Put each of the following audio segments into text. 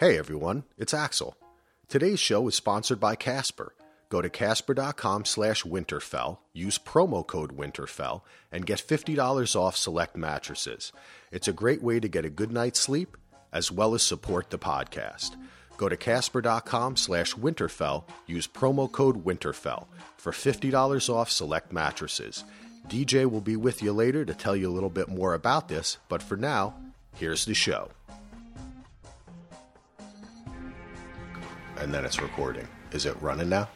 Hey everyone, it's Axel. Today's show is sponsored by Casper. Go to casper.com slash winterfell, use promo code winterfell, and get $50 off select mattresses. It's a great way to get a good night's sleep as well as support the podcast. Go to casper.com slash winterfell, use promo code winterfell for $50 off select mattresses. DJ will be with you later to tell you a little bit more about this, but for now, here's the show. And then it's recording. Is it running now?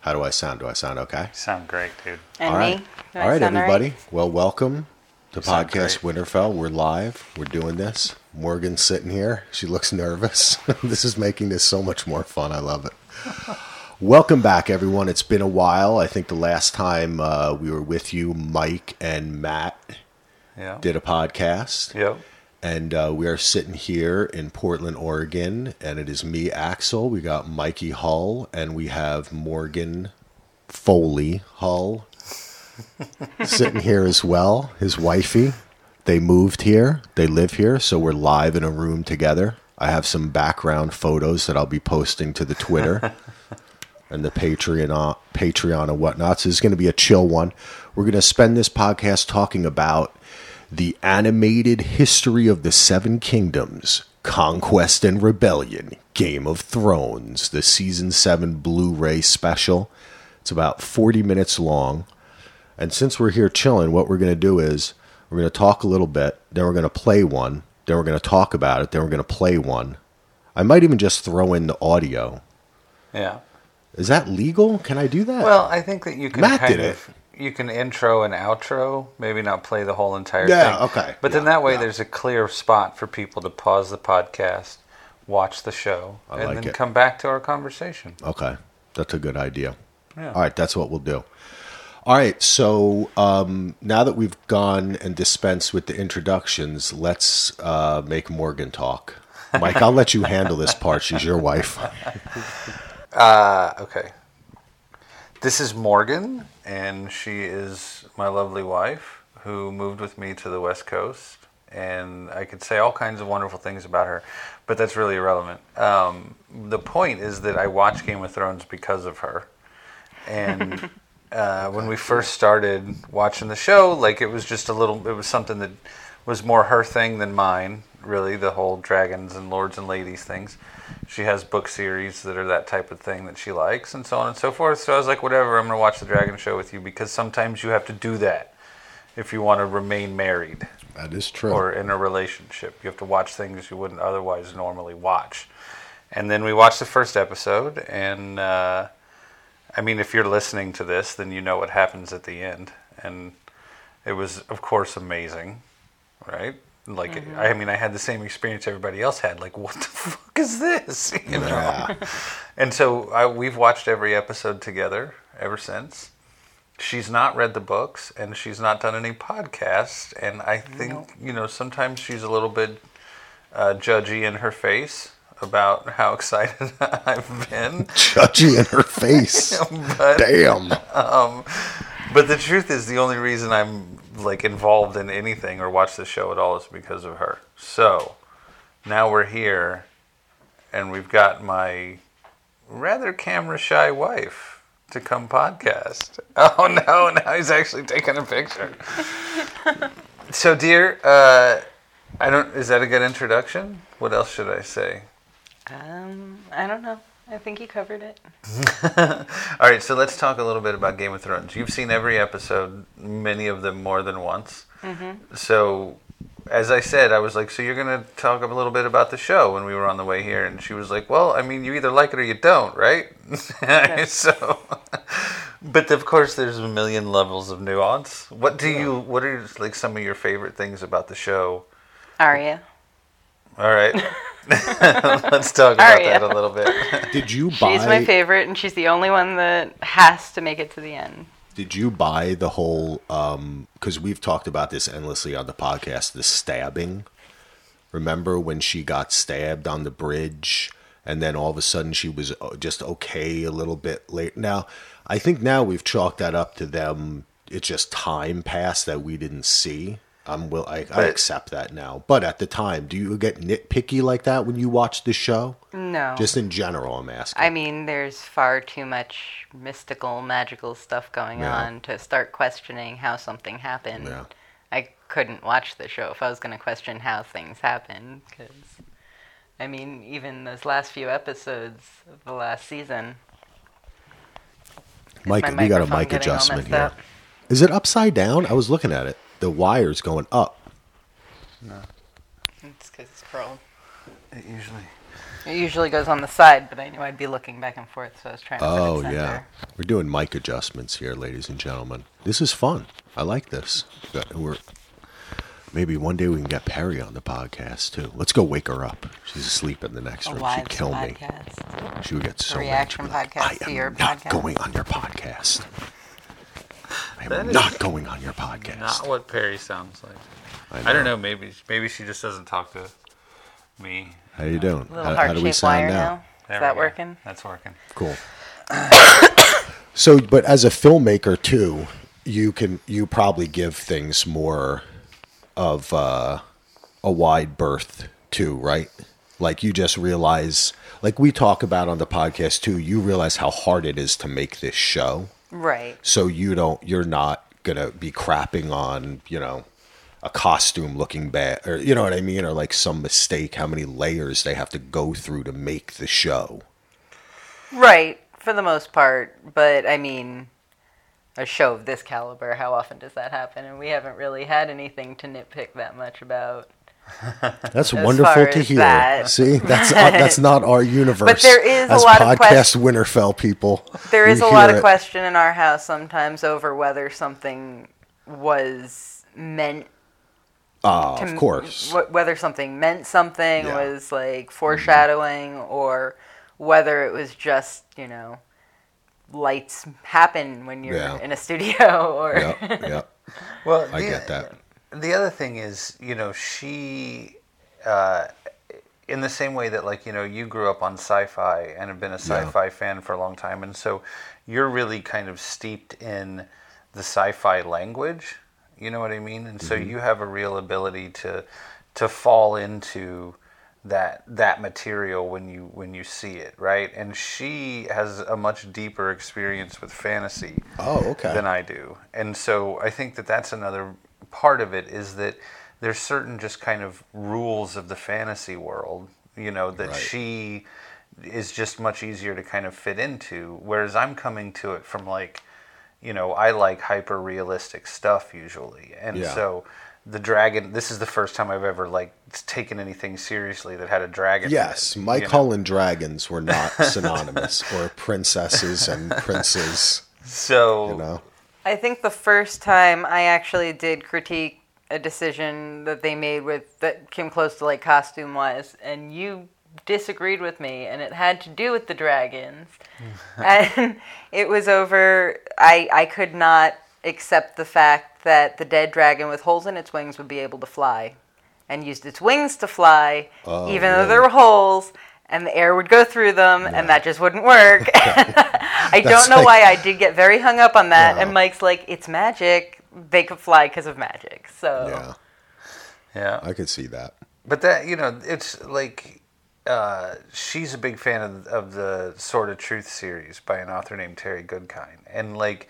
How do I sound? Do I sound okay? Sound great, dude. And all right. me? Do I All right, sound all everybody. Well, welcome to sound Podcast Winterfell. We're live. We're doing this. Morgan's sitting here. She looks nervous. this is making this so much more fun. I love it. welcome back, everyone. It's been a while. I think the last time uh, we were with you, Mike and Matt Yeah. did a podcast. Yep. And uh, we are sitting here in Portland, Oregon, and it is me, Axel. We got Mikey Hull, and we have Morgan Foley Hull sitting here as well. His wifey. They moved here. They live here, so we're live in a room together. I have some background photos that I'll be posting to the Twitter and the Patreon, uh, Patreon and whatnot. So this is going to be a chill one. We're going to spend this podcast talking about the animated history of the Seven Kingdoms, Conquest and Rebellion, Game of Thrones, the season seven Blu-ray special. It's about 40 minutes long. And since we're here chilling, what we're going to do is we're going to talk a little bit, then we're going to play one, then we're going to talk about it, then we're going to play one. I might even just throw in the audio. Yeah. Is that legal? Can I do that? Well, I think that you can Matt kind did of you can intro and outro, maybe not play the whole entire thing. Yeah, thing. okay. But then that way yeah. there's a clear spot for people to pause the podcast, watch the show, I and like then it. come back to our conversation. Okay, that's a good idea. Yeah. All right, that's what we'll do. All right, so um, now that we've gone and dispensed with the introductions, let's uh, make Morgan talk. Mike, I'll let you handle this part. She's your wife. Uh, okay. This is Morgan, and she is my lovely wife who moved with me to the West Coast. And I could say all kinds of wonderful things about her, but that's really irrelevant. Um, the point is that I watch Game of Thrones because of her. And uh, when we first started watching the show, like it was just a little, it was something that was more her thing than mine, really, the whole dragons and lords and ladies things. She has book series that are that type of thing that she likes, and so on and so forth. So I was like, whatever, I'm going to watch the dragon show with you because sometimes you have to do that if you want to remain married That is true. or in a relationship. You have to watch things you wouldn't otherwise normally watch. And then we watched the first episode, and uh, I mean, if you're listening to this, then you know what happens at the end. And it was, of course, amazing, right? Like, I mean, I had the same experience everybody else had. Like, what the fuck is this? You know? Yeah. And so I, we've watched every episode together ever since. She's not read the books and she's not done any podcasts. And I think, you know, sometimes she's a little bit uh, judgy in her face about how excited I've been. Judgy in her face. But, Damn. um, but the truth is, the only reason I'm like involved in anything or watch the show at all is because of her. So now we're here, and we've got my rather camera shy wife to come podcast. Oh no! Now he's actually taking a picture. so, dear, uh, I don't. Is that a good introduction? What else should I say? Um, I don't know. I think you covered it. All right, so let's talk a little bit about Game of Thrones. You've seen every episode, many of them more than once. Mm-hmm. So, as I said, I was like, "So you're going to talk a little bit about the show?" When we were on the way here, and she was like, "Well, I mean, you either like it or you don't, right?" so, but of course, there's a million levels of nuance. What do you? What are like some of your favorite things about the show? Arya. All right, let's talk about Arya. that a little bit. Did you buy? She's my favorite, and she's the only one that has to make it to the end. Did you buy the whole? Um because we've talked about this endlessly on the podcast. The stabbing. Remember when she got stabbed on the bridge, and then all of a sudden she was uh, just okay a little bit late. Now, I think now we've chalked that up to them. It's just time passed that we didn't see. I'm will I, I accept that now. But at the time, do you get nitpicky like that when you watch the show? No. Just in general, I'm asking. I mean, there's far too much mystical, magical stuff going Yeah. on to start questioning how something happened. Yeah. I couldn't watch the show if I was going to question how things happen Because, I mean, even those last few episodes of the last season. Mike, we got a mic adjustment messed here. up? Is it upside down? I was looking at it. The wire's going up. No. It's because it's curled. It usually. It usually goes on the side, but I knew I'd be looking back and forth, so I was trying to Oh put it oh, yeah, we're doing mic adjustments here, ladies and gentlemen. This is fun. I like this. We're maybe one day we can get Perry on the podcast too. Let's go wake her up. She's asleep in the next A room. She'd kill me. She would get so mad. reaction She'd be like, podcast I to am your not podcast." going on your podcast. I That am not going on your podcast. Not what Perry sounds like. I, I don't know. Maybe maybe she just doesn't talk to me. How you doing? Little How, how do we heart-shaped sound now? now. There Is that we go. working? That's working. Cool. so, but as a filmmaker too, you can you probably give things more of uh, a wide berth too, right? Like you just realize, like we talk about on the podcast too. You realize how hard it is to make this show, Right. so you don't. You're not gonna be crapping on, you know. A costume looking bad, or you know what I mean, or like some mistake. How many layers they have to go through to make the show? Right, for the most part. But I mean, a show of this caliber, how often does that happen? And we haven't really had anything to nitpick that much about. That's as wonderful to hear. that. See, that's uh, that's not our universe. But there is a as lot of podcast Winterfell people. There is a lot of it. question in our house sometimes over whether something was meant Ah, to of course. wh- whether something meant something Yeah. was like foreshadowing or whether it was just you know lights happen when you're Yeah. in a studio or Yep, yep. Well, I the- get that. The other thing is, you know, she, uh, in the same way that, like, you know, you grew up on sci-fi and have been a sci-fi fan for a long time, and so you're really kind of steeped in the sci-fi language. You know what I mean? And so Mm-hmm. you have a real ability to to fall into that that material when you when you see it, right? And she has a much deeper experience with fantasy Oh, okay. than I do. And so I think that that's another part of it is that there's certain just kind of rules of the fantasy world, you know, that Right. she is just much easier to kind of fit into. Whereas I'm coming to it from like, you know, I like hyper realistic stuff usually. And Yeah. so the dragon this is the first time I've ever like taken anything seriously that had a dragon. Yes, it, Mike know? And dragons were not synonymous, or princesses and princes. So You know, I think the first time I actually did critique a decision that they made with that came close to like costume wise, and you disagreed with me, and it had to do with the dragons, and it was over. I I could not accept the fact that the dead dragon with holes in its wings would be able to fly, and used its wings to fly, Oh, even though there were holes. And the air would go through them, and that just wouldn't work. I That's don't know like- why I did get very hung up on that. Yeah. And Mike's like, it's magic. They could fly because of magic. So yeah, yeah. I could see that. But that you know, it's like uh, she's a big fan of, of the Sword of Truth series by an author named Terry Goodkind, and like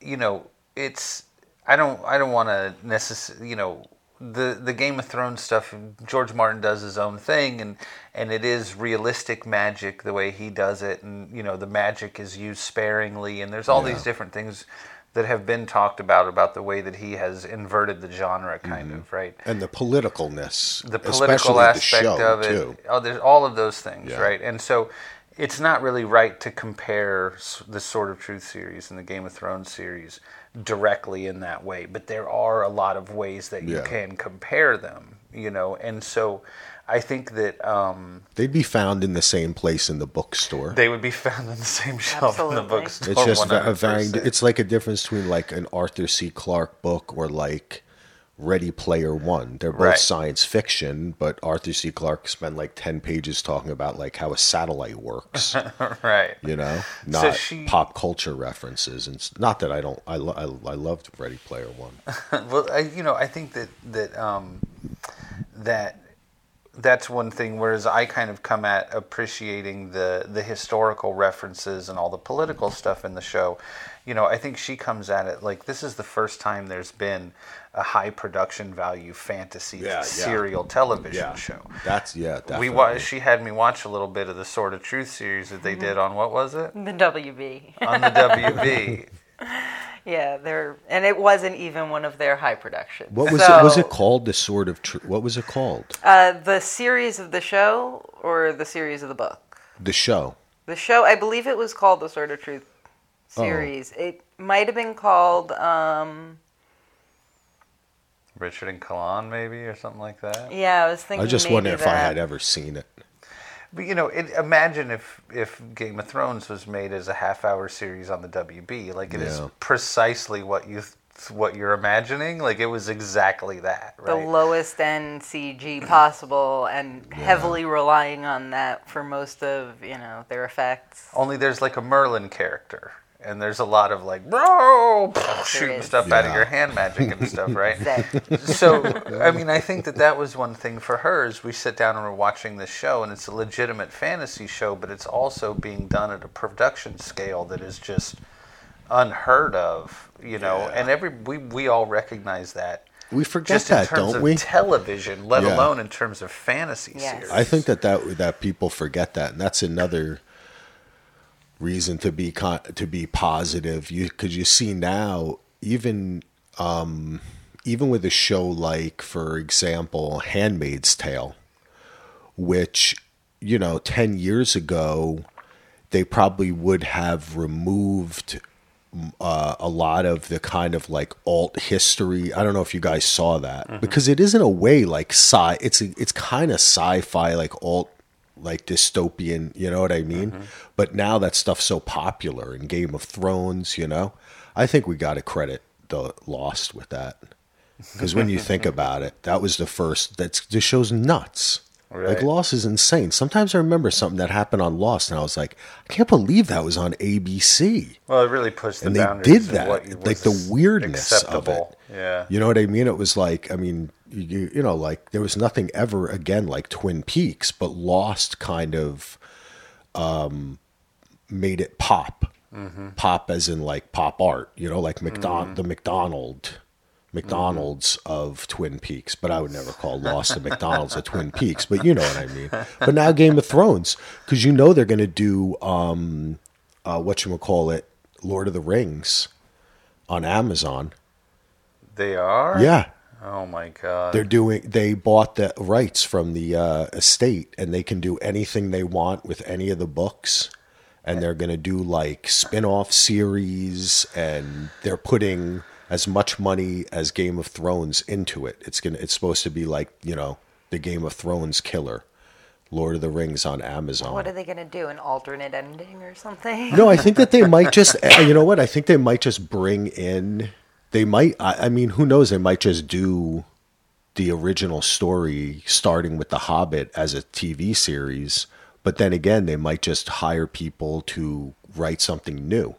you know, it's I don't I don't want to necessarily you know the the Game of Thrones stuff. George Martin does his own thing, and and it is realistic magic the way he does it, and you know the magic is used sparingly, and there's all Yeah. these different things. That have been talked about about the way that he has inverted the genre, kind mm-hmm. of right And the politicalness, the political the aspect show, of it. too. Oh, there's all of those things, Yeah. right? And so it's not really right to compare the Sword of Truth series and the Game of Thrones series directly in that way. But there are a lot of ways that you Yeah. can compare them, you know. And so I think that um, They'd be found in the same place in the bookstore. they would be found on the same shelf in the bookstore. It's just a 100%. varying. It's like a difference between like an Arthur C. Clarke book or like Ready Player One. They're both Right. science fiction, but Arthur C. Clarke spent like ten pages talking about like how a satellite works. right. you know, So not she- pop culture references, and not that I don't. I lo- I, I loved Ready Player One. well, I, you know, I think that that um, that that's one thing. Whereas I kind of come at appreciating the the historical references and all the political stuff in the show. You know, I think she comes at it like this is the first time there's been a high production value fantasy Yeah, yeah. serial television show. That's yeah. Definitely. We wa- she had me watch a little bit of the Sword of Truth series that they Mm-hmm. did on what was it The WB. on the WB. yeah, they're and it wasn't even one of their high productions. What was So, it? Was it called the Sword of Truth? What was it called? Uh, the series of the show or the series of the book? The show. The show, I believe it was called the Sword of Truth Oh. series. It might have been called. Um, Richard and Kahlan, maybe, or something like that. yeah, I was thinking. I just maybe wondering if I had ever seen it. But you know, it, imagine if if Game of Thrones was made as a half hour series on the WB. Like it is Yeah. precisely what you th- what you're imagining. Like it was exactly that, the lowest end CG possible and heavily relying on that for most of you know their effects. Only there's like a Merlin character, and there's a lot of like bro shooting is. stuff out of your hand magic and stuff, right? Exactly. so I mean, I think that that was one thing for her is we sit down and we're watching this show, and it's a legitimate fantasy show, but it's also being done at a production scale that is just unheard of, you know. Yeah. And every we we all recognize that. We forget Just in that, terms don't of we? television, let Yeah. alone in terms of fantasy Yes. series. I think that, that that people forget that, and that's another reason to be con- to be positive. You because you see now, even um, even with a show like, for example, *Handmaid's Tale*, which you know, ten years ago, they probably would have removed uh, a lot of the kind of like alt history. I don't know if you guys saw that because it is in a way like sci. It's a, it's kind of sci-fi like alt like dystopian. You know what I mean? Mm-hmm. But now that stuff's so popular in Game of Thrones. You know, I think we got to credit the Lost with that because when you think about it, that was the first. That's the show's nuts. Like Right. Lost is insane. Sometimes I remember something that happened on Lost, and I was like, I can't believe that was on ABC. well, it really pushed the And they boundaries did of that, what like the weirdness of acceptable. it. Yeah. You know what I mean? It was like, I mean, you, you know, like there was nothing ever again like Twin Peaks, but Lost kind of um, made it pop, Mm-hmm. pop as in like pop art. You know, like McDon- the McDonald. McDonald's of Twin Peaks, but I would never call Lost the McDonald's of Twin Peaks, but you know what I mean. But now Game of Thrones, because you know they're going to do um, uh, what you call it, Lord of the Rings, on Amazon. They are? Yeah, Oh my god. they're doing. They bought the rights from the uh, estate, and they can do anything they want with any of the books. And they're going to do like spin-off series, and they're putting as much money as Game of Thrones into it. It's gonna. It's supposed to be like you know the Game of Thrones killer, Lord of the Rings on Amazon. What are they gonna do? An alternate ending or something? No, I think that they might just. uh, You know what? I think they might just bring in. They might. I, I mean, who knows? They might just do the original story, starting with The Hobbit as a TV series. But then again, they might just hire people to write something new.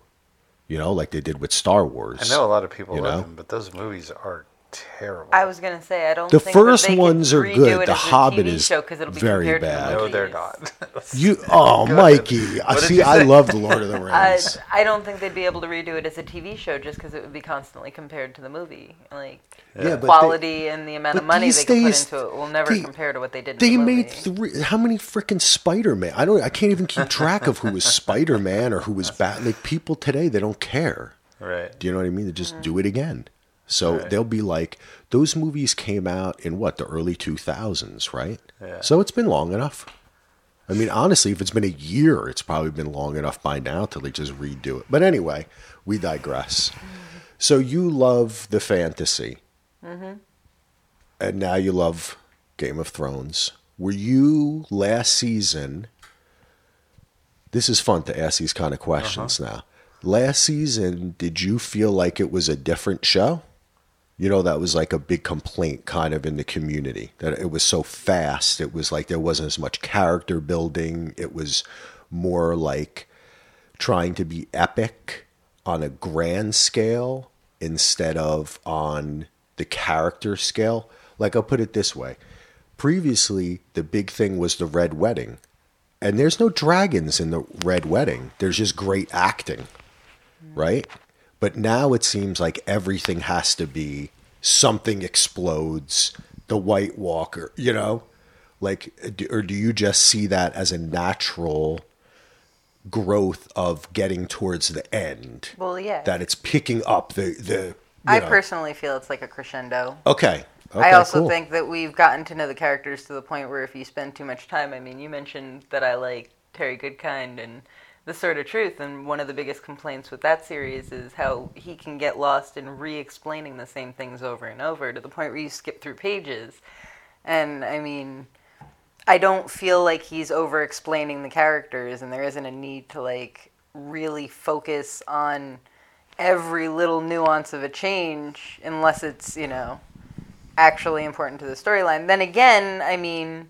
You know, like they did with Star Wars. I know a lot of people You love know? them, but those movies are terrible. I was gonna say I don't. The think that first they ones are good. The Hobbit TV is show 'cause it'll be very compared to the bad. no, they're not. You, oh, Good. Mikey! I see. I love the Lord of the Rings. I don't think they'd be able to redo it as a TV show just because it would be constantly compared to the movie. Like Yeah, but they- quality and the amount of money these they days, put into it will never they- compare to what they did. They in the made movie. three. How many freaking Spider Man? I don't. I can't even keep track of who was Spider Man or who was Bat. Like people today, they don't care. right. Do you know what I mean? They just mm. do it again. So Right. they'll be like, those movies came out in what the early two thousands, right? Yeah. So it's been long enough. I mean, honestly, if it's been a year, it's probably been long enough by now till they just redo it. But anyway, we digress. So you love the fantasy, mm-hmm. and now you love Game of Thrones. Were you last season? This is fun to ask these kind of questions uh-huh. now. Last season, did you feel like it was a different show? You know, that was like a big complaint kind of in the community that it was so fast. It was like there wasn't as much character building. It was more like trying to be epic on a grand scale instead of on the character scale. Like, I'll put it this way previously, the big thing was the Red Wedding. And there's no dragons in the Red Wedding, there's just great acting, right? But now it seems like everything has to be something explodes, the White Walker, you know? Like, or do you just see that as a natural growth of getting towards the end? Well, yeah. That it's picking up the, the, I know. personally feel it's like a crescendo. Okay. I also cool. think that we've gotten to know the characters to the point where if you spend too much time, I mean, you mentioned that I like Terry Goodkind and The Sword of Truth, and one of the biggest complaints with that series is how he can get lost in re explaining the same things over and over to the point where you skip through pages. And I mean, I don't feel like he's over explaining the characters, and there isn't a need to like really focus on every little nuance of a change unless it's, you know, actually important to the storyline. Then again, I mean,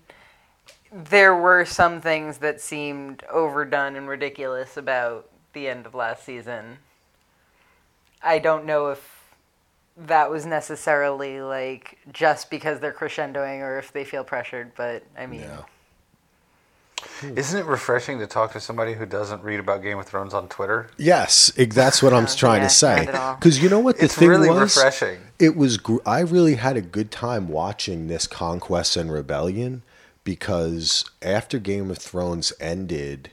there were some things that seemed overdone and ridiculous about the end of last season. I don't know if that was necessarily like just because they're crescendoing or if they feel pressured, but I mean, Yeah. Isn't it refreshing to talk to somebody who doesn't read about Game of Thrones on Twitter? Yes, ex- that's what I'm trying yeah, to say. not at all. Because you know what the It's thing really was? refreshing. It was. Gr- I really had a good time watching this Conquest and Rebellion because after Game of Thrones ended,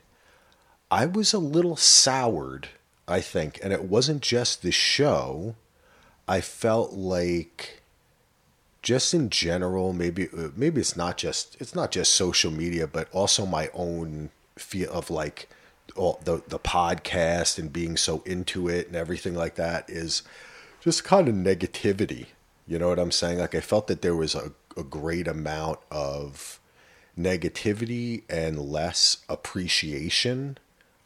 I was a little soured. I think, and it wasn't just the show. I felt like just in general maybe maybe it's not just it's not just social media but also my own feel of like all the the podcast and being so into it and everything like that is just kind of negativity you know what i'm saying like i felt that there was a, a great amount of negativity and less appreciation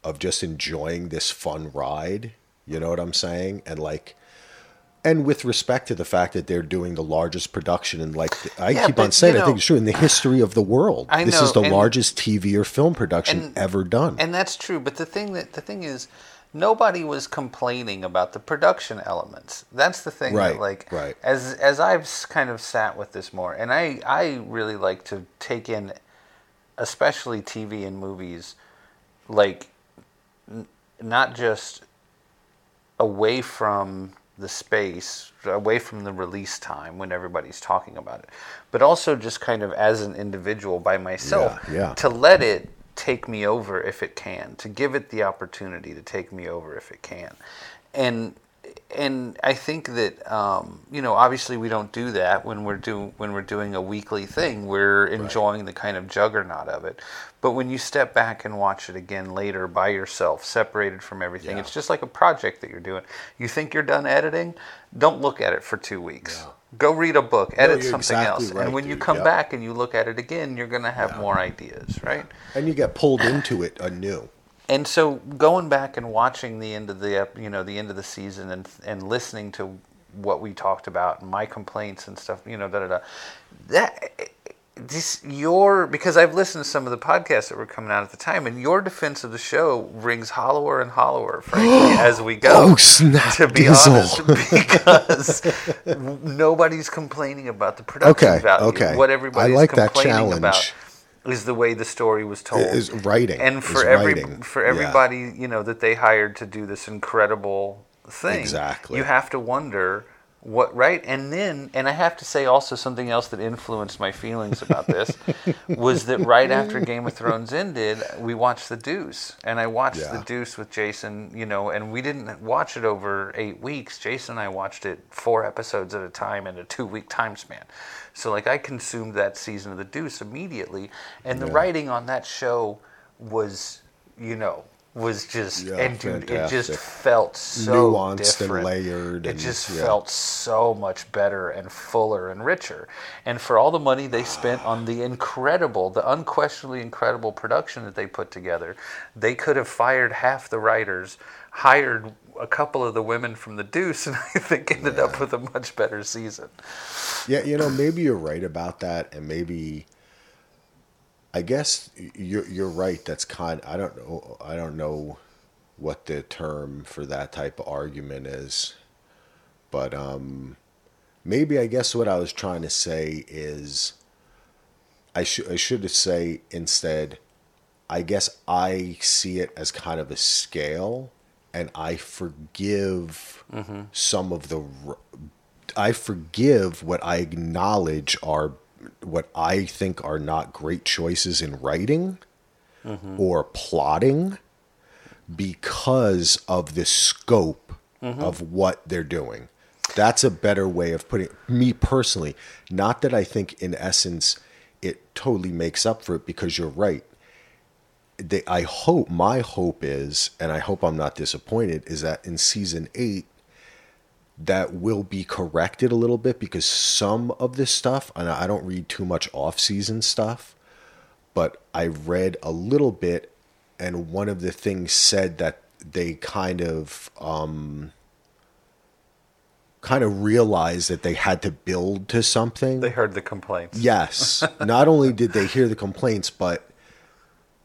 of just enjoying this fun ride you know what i'm saying and like and with respect to the fact that they're doing the largest production and like I Yeah, keep but, on saying, you I think it's true in the history of the world. I this know, is the and- largest TV or film production and- ever done. And that's true, but the thing that the thing is nobody was complaining about the production elements. That's the thing Right, that like right. as as I've kind of sat with this more and I I really like to take in especially TV and movies like n- not just away from the space, away from the release time when everybody's talking about it, but also just kind of as an individual by myself Yeah, yeah. to let it take me over if it can, to give it the opportunity to take me over if it can, and and I think that um, you know obviously we don't do that when we're do when we're doing a weekly thing. We're enjoying the kind of juggernaut of it, but when you step back and watch it again later by yourself, separated from everything, Yeah. it's just like a project that you're doing. You think you're done editing? Don't look at it for two weeks. Go read a book, edit you're something exactly else, right, and when you come Yeah. back and you look at it again, you're going to have more ideas, right? and you get pulled into it anew. And so going back and watching the end of the you know the end of the season and and listening to what we talked about and my complaints and stuff you know da da da that this your because I've listened to some of the podcasts that were coming out at the time and your defense of the show rings hollower and hollower frankly as we go Oh, snap, to be Dizzle. honest because nobody's complaining about the production Okay, value okay. what everybody's I like that complaining about challenge. Is the way the story was told Is writing, and for every writing, for yeah. everybody you know that they hired to do this incredible thing Exactly. you have to wonder what right? And then and i have to say also something else that influenced my feelings about this was that right after game of thrones ended we watched the deuce. And i watched Yeah. the deuce with jason you know and we didn't watch it over eight weeks. Jason and i watched it four episodes at a time in a two week time span. So like i consumed that season of the deuce immediately. And the Yeah. writing on that show was you know was just Yeah, and dude it just felt so Nuanced and layered it and- just yeah. felt so much better and fuller and richer and for all the money they spent on the incredible the unquestionably incredible production that they put together they could have fired half the writers hired a couple of the women from the Deuce, and I think ended up with a much better season. Yeah, you know, maybe you're right about that, and maybe I guess you're you're right. That's kind. I don't know. I don't know what the term for that type of argument is, but um, maybe I guess what I was trying to say is I should I should say instead. I guess I see it as kind of a scale, and I forgive some of the. I forgive what I acknowledge are what I think are not great choices in writing or plotting because of the scope of what they're doing. That's a better way of putting it. me personally. Not that I think in essence it totally makes up for it because you're right. They, I hope my hope is, and I hope I'm not disappointed, is that in season eight that will be corrected a little bit because some of this stuff, and I don't read too much off-season stuff, but I read a little bit, and one of the things said that they kind of um, kind of realized that they had to build to something. They heard the complaints. Yes. Not only did they hear the complaints, but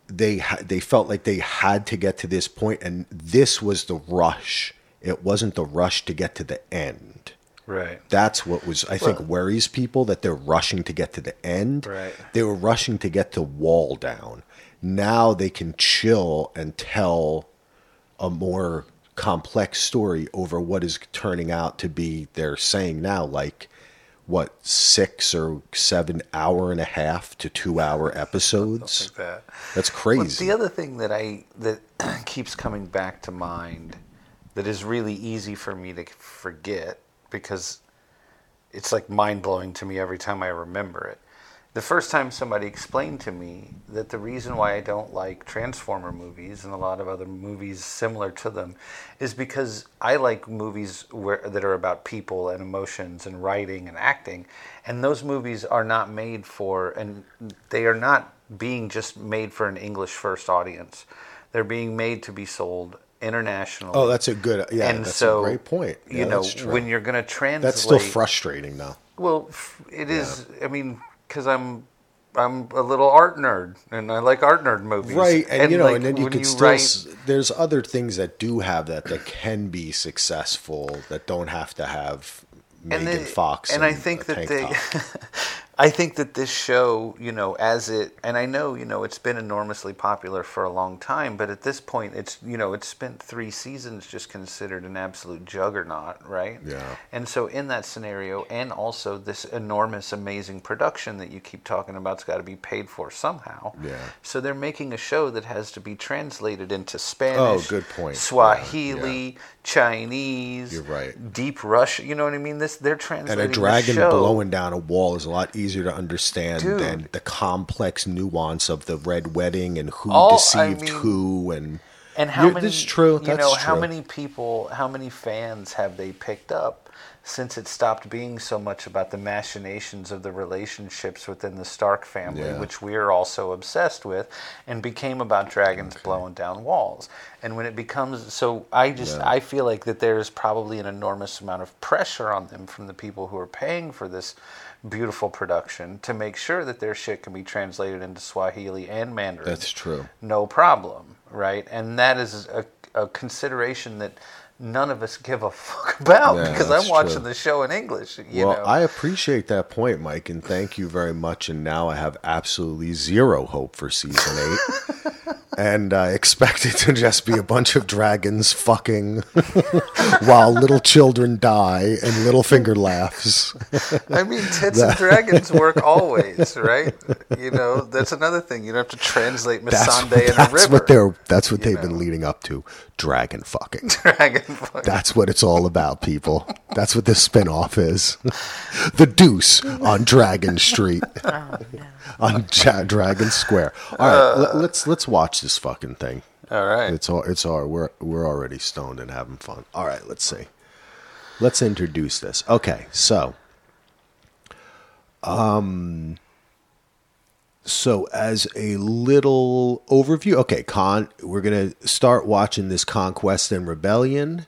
they ha- they felt like they had to get to this point, and this was the rush. It wasn't the rush to get to the end. Right. That's what was I think Well- worries people that they're rushing to get to the end. Right. They were rushing to get the wall down. Now they can chill and tell a more complex story over what is turning out to be they're saying now like what six or seven hour and a half to two hour episodes Like that. that's Well, crazy the other thing that I that keeps coming back to mind that is really easy for me to forget because it's like mind blowing to me every time I remember it. The first time somebody explained to me that the reason why I don't like Transformer movies and a lot of other movies similar to them is because I like movies where that are about people and emotions and writing and acting, and those movies are not made for and they are not being just made for an English first audience. They're being made to be sold internationally. oh that's a good yeah and that's so a great point you know when you're going to translate that's still frustrating though well, it is. I mean, because I'm I'm a little art nerd, and I like art nerd movies. right and, you know like, and then you can still write- there's other things that do have that that can be successful that don't have to have Megan then- Fox and I think that they. I think that this show, you know, as it, and I know, you know, it's been enormously popular for a long time, but at this point, it's, you know, it's spent three seasons just considered an absolute juggernaut, right? Yeah. And so, in that scenario, and also this enormous, amazing production that you keep talking about's got to be paid for somehow. Yeah. So they're making a show that has to be translated into oh, Spanish, Oh, good point. Swahili, Yeah, Chinese, You're right. deep Russian. You know what I mean? This they're translating. and a dragon blowing down a wall is a lot easier to understand Dude. than the complex nuance of the red wedding and who I deceived mean- who and And how many? that's true, You that's know, how many people, how many fans have they picked up since it stopped being so much about the machinations of the relationships within the Stark family, Yeah. which we're also obsessed with, and became about dragons blowing down walls. And when it becomes so, I just Yeah. I feel like that there's probably an enormous amount of pressure on them from the people who are paying for this beautiful production to make sure that their shit can be translated into Swahili and Mandarin that's true. no problem, right? And that is a, a consideration that none of us give a fuck about Yeah, because I'm watching true. the show in English. You well, know, I appreciate that point, Mike, and thank you very much. And now I have absolutely zero hope for season eight. and I expect it to just be a bunch of dragons fucking while little children die and Littlefinger laughs. I mean, tits and dragons work always, right? You know, that's another thing. You don't have to translate That's, Missandei in that's the river. what they're, that's what they've been leading up to. Dragon fucking. dragon. fucking. That's what it's all about, people. That's what this spinoff is. the Deuce on Dragon Street, Oh, on Ja- Dragon Square. All right, uh, let, let's let's watch this fucking thing. All right. It's all it's all we're we're already stoned and having fun. All right, let's see. Let's introduce this. Okay, so um so as a little overview, okay, con we're going to start watching this Conquest and Rebellion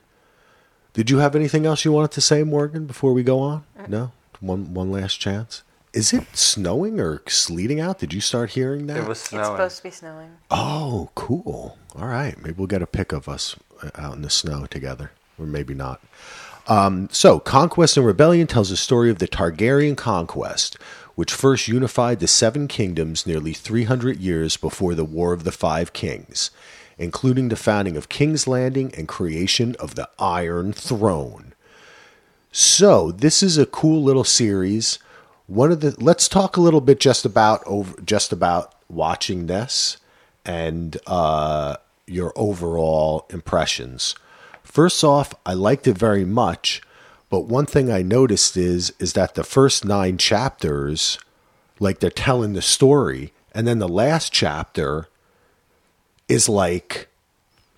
Did you have anything else you wanted to say, Morgan, before we go on? No? One one last chance. Is it snowing or sleeting out? Did you start hearing that? It was It's supposed to be snowing. Oh, cool. All right. Maybe we'll get a pic of us uh, out in the snow together, or maybe not. Um, so, Conquest and Rebellion tells the story of the Targaryen conquest, which first unified the Seven Kingdoms nearly 300 years before the War of the Five Kings, including the founding of King's Landing and creation of the Iron Throne. So this is a cool little series. One of the let's talk a little bit just about over just about watching this and uh, your overall impressions. First off, I liked it very much, but one thing I noticed is is that the first nine chapters, like they're telling the story, and then the last chapter is like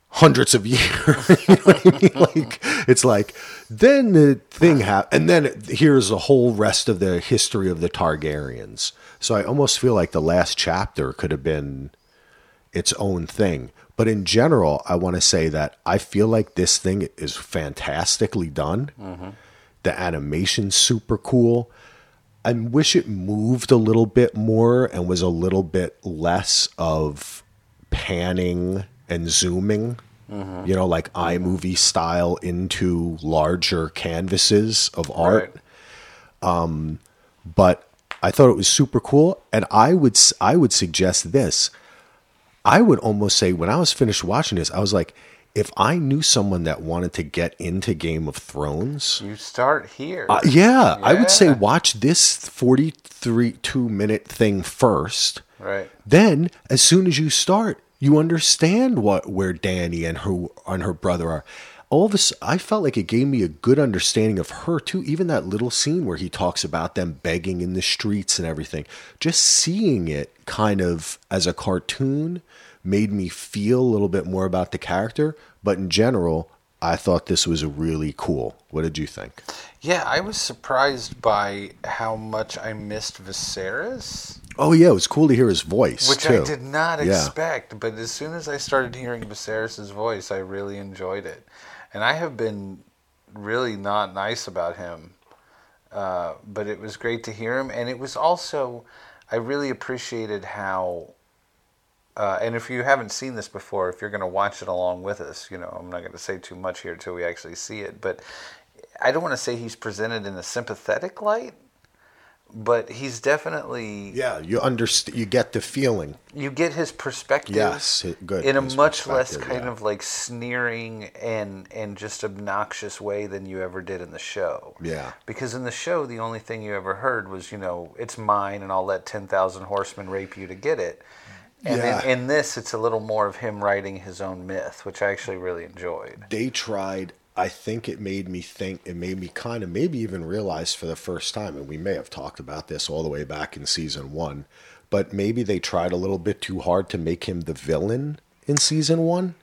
hundreds of years. you know I mean? Like it's like then the thing happened, and then it, here's the whole rest of the history of the Targaryens. So I almost feel like the last chapter could have been its own thing. But in general, I want to say that I feel like this thing is fantastically done. Mm-hmm. The animation's super cool. I wish it moved a little bit more and was a little bit less of panning and zooming. You know, like iMovie style into larger canvases of art Right. but I thought it was super cool, and I would I would suggest this. I would almost say when I was finished watching this, I was like, if I knew someone that wanted to get into Game of Thrones, You start here. uh, yeah, I would say watch this forty three two minute thing first. right. Then, as soon as you start, you understand what where Dany and her and her brother are. All of this, I felt like it gave me a good understanding of her too. Even that little scene where he talks about them begging in the streets and everything. Just seeing it kind of as a cartoon made me feel a little bit more about the character. But in general, I thought this was really cool. What did you think? Yeah, I was surprised by how much I missed Viserys, Oh yeah, it was cool to hear his voice which too. I did not Yeah. expect. But as soon as I started hearing Viserys' voice, I really enjoyed it. And I have been really not nice about him, uh, but it was great to hear him. And it was also, I really appreciated how. Uh, and if you haven't seen this before, if you're going to watch it along with us, you know, I'm not going to say too much here until we actually see it. But I don't want to say he's presented in a sympathetic light, but he's definitely Yeah, you understand. You get the feeling. you get his perspective. Yes, good, In a his much less kind yeah. of like sneering and and just obnoxious way than you ever did in the show. Yeah. Because in the show, the only thing you ever heard was, you know, it's mine, and I'll let ten thousand horsemen rape you to get it. And Yeah. in, in this, it's a little more of him writing his own myth, which I actually really enjoyed. they tried i think it made me think it made me kind of maybe even realize for the first time and we may have talked about this all the way back in season one but maybe they tried a little bit too hard to make him the villain in season one.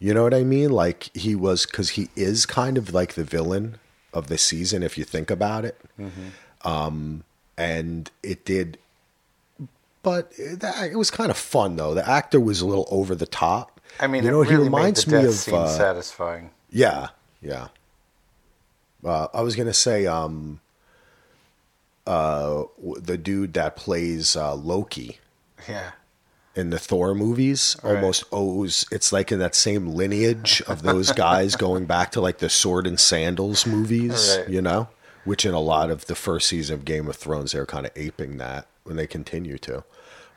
You know what i mean? Like he was because he is kind of like the villain of the season if you think about it. Um, and it did but it, it was kind of fun though. The actor was a little over the top. I mean, you know it he reminds me of scene uh, satisfying. yeah, yeah. Uh, I was gonna say, um, uh, the dude that plays uh, Loki Yeah. in the Thor movies Right. almost owes. It's like in that same lineage of those guys going back to like the Sword and Sandals movies, Right. you know. Which in a lot of the first season of Game of Thrones, they're kind of aping that when they continue to.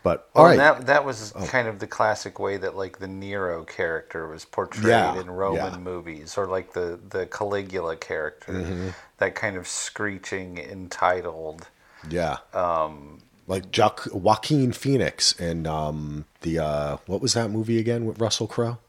But all Well, right, that that was kind of the classic way that like the Nero character was portrayed Yeah, in Roman yeah. movies, or like the the Caligula character, Mm-hmm. that kind of screeching, entitled. Yeah. Um, like Jock, Joaquin Phoenix and um, the uh, what was that movie again with Russell Crowe?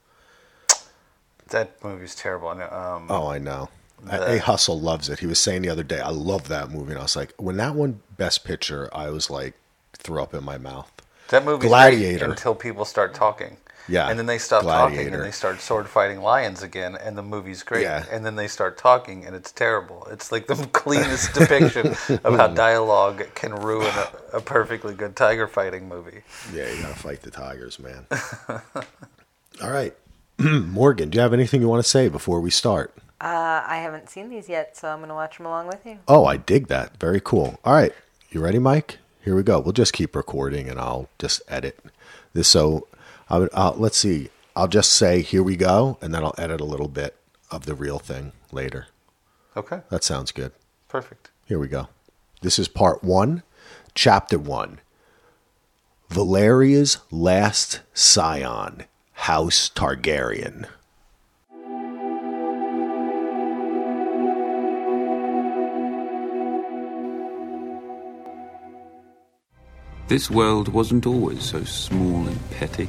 That movie's terrible. Um, Oh, I know. The- A Hustle loves it. He was saying the other day, I love that movie, and I was like, when that one Best Picture, I was like, threw up in my mouth. That movie Gladiator. until people start talking. Yeah, And then they stop talking and they start sword fighting lions again, and the movie's great. Yeah. And then they start talking, and it's terrible. It's like the cleanest depiction of how dialogue can ruin a, a perfectly good tiger fighting movie. Yeah, you gotta fight the tigers, man. All right, Morgan, do you have anything you want to say before we start? Uh, I haven't seen these yet, so I'm going to watch them along with you. Oh, I dig that. Very cool. All right. You ready, Mike? Here we go. We'll just keep recording and I'll just edit this. So I'll, I'll, uh, let's see. I'll just say, here we go, and then I'll edit a little bit of the real thing later. Okay, That sounds good. perfect. Here we go. This is part one, chapter one Valyria's last scion, House Targaryen. This world wasn't always so small and petty.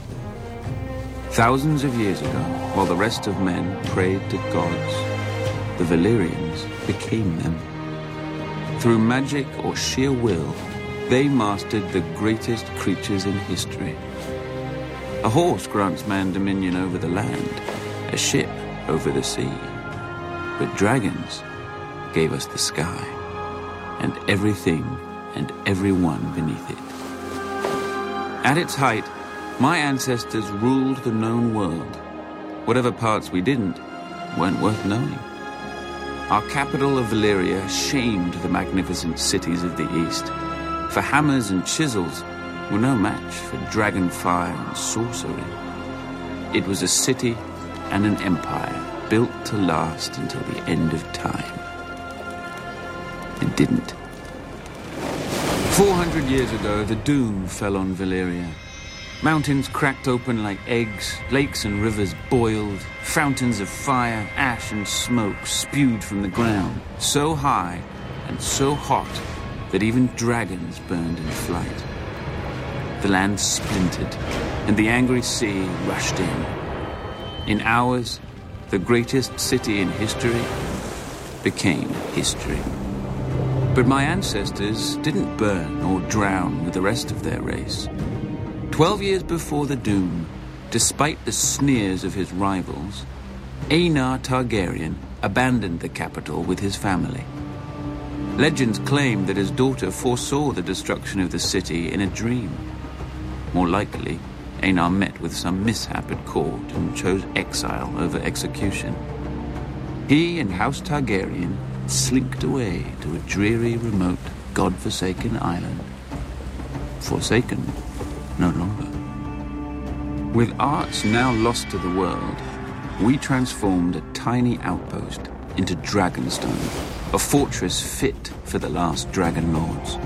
Thousands of years ago, while the rest of men prayed to gods, the Valyrians became them. Through magic or sheer will, they mastered the greatest creatures in history. A horse grants man dominion over the land, a ship over the sea. But dragons gave us the sky, and everything and everyone beneath it. At its height, my ancestors ruled the known world. Whatever parts we didn't weren't worth knowing. Our capital of Valyria shamed the magnificent cities of the east, for hammers and chisels were no match for dragon fire and sorcery. It was a city and an empire built to last until the end of time. It didn't. 400 years ago, the doom fell on Valyria. Mountains cracked open like eggs, lakes and rivers boiled, fountains of fire, ash, and smoke spewed from the ground, so high and so hot that even dragons burned in flight. The land splintered, and the angry sea rushed in. In hours, the greatest city in history became history. But my ancestors didn't burn or drown with the rest of their race. Twelve years before the Doom, despite the sneers of his rivals, Aenar Targaryen abandoned the capital with his family. Legends claim that his daughter foresaw the destruction of the city in a dream. More likely, Aenar met with some mishap at court and chose exile over execution. He and House Targaryen slinked away to a dreary, remote, god-forsaken island. Forsaken no longer. With arts now lost to the world, we transformed a tiny outpost into Dragonstone, a fortress fit for the last dragon lords.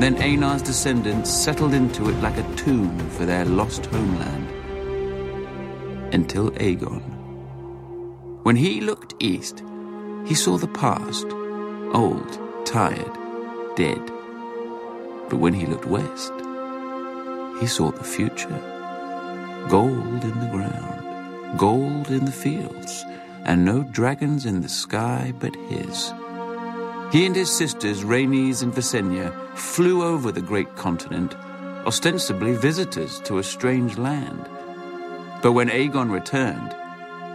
Then Aenar's descendants settled into it like a tomb for their lost homeland. Until Aegon. When he looked east, he saw the past, old, tired, dead. But when he looked west, he saw the future. Gold in the ground, gold in the fields, and no dragons in the sky but his. He and his sisters, Rhaenys and Visenya, flew over the great continent, ostensibly visitors to a strange land. But when Aegon returned,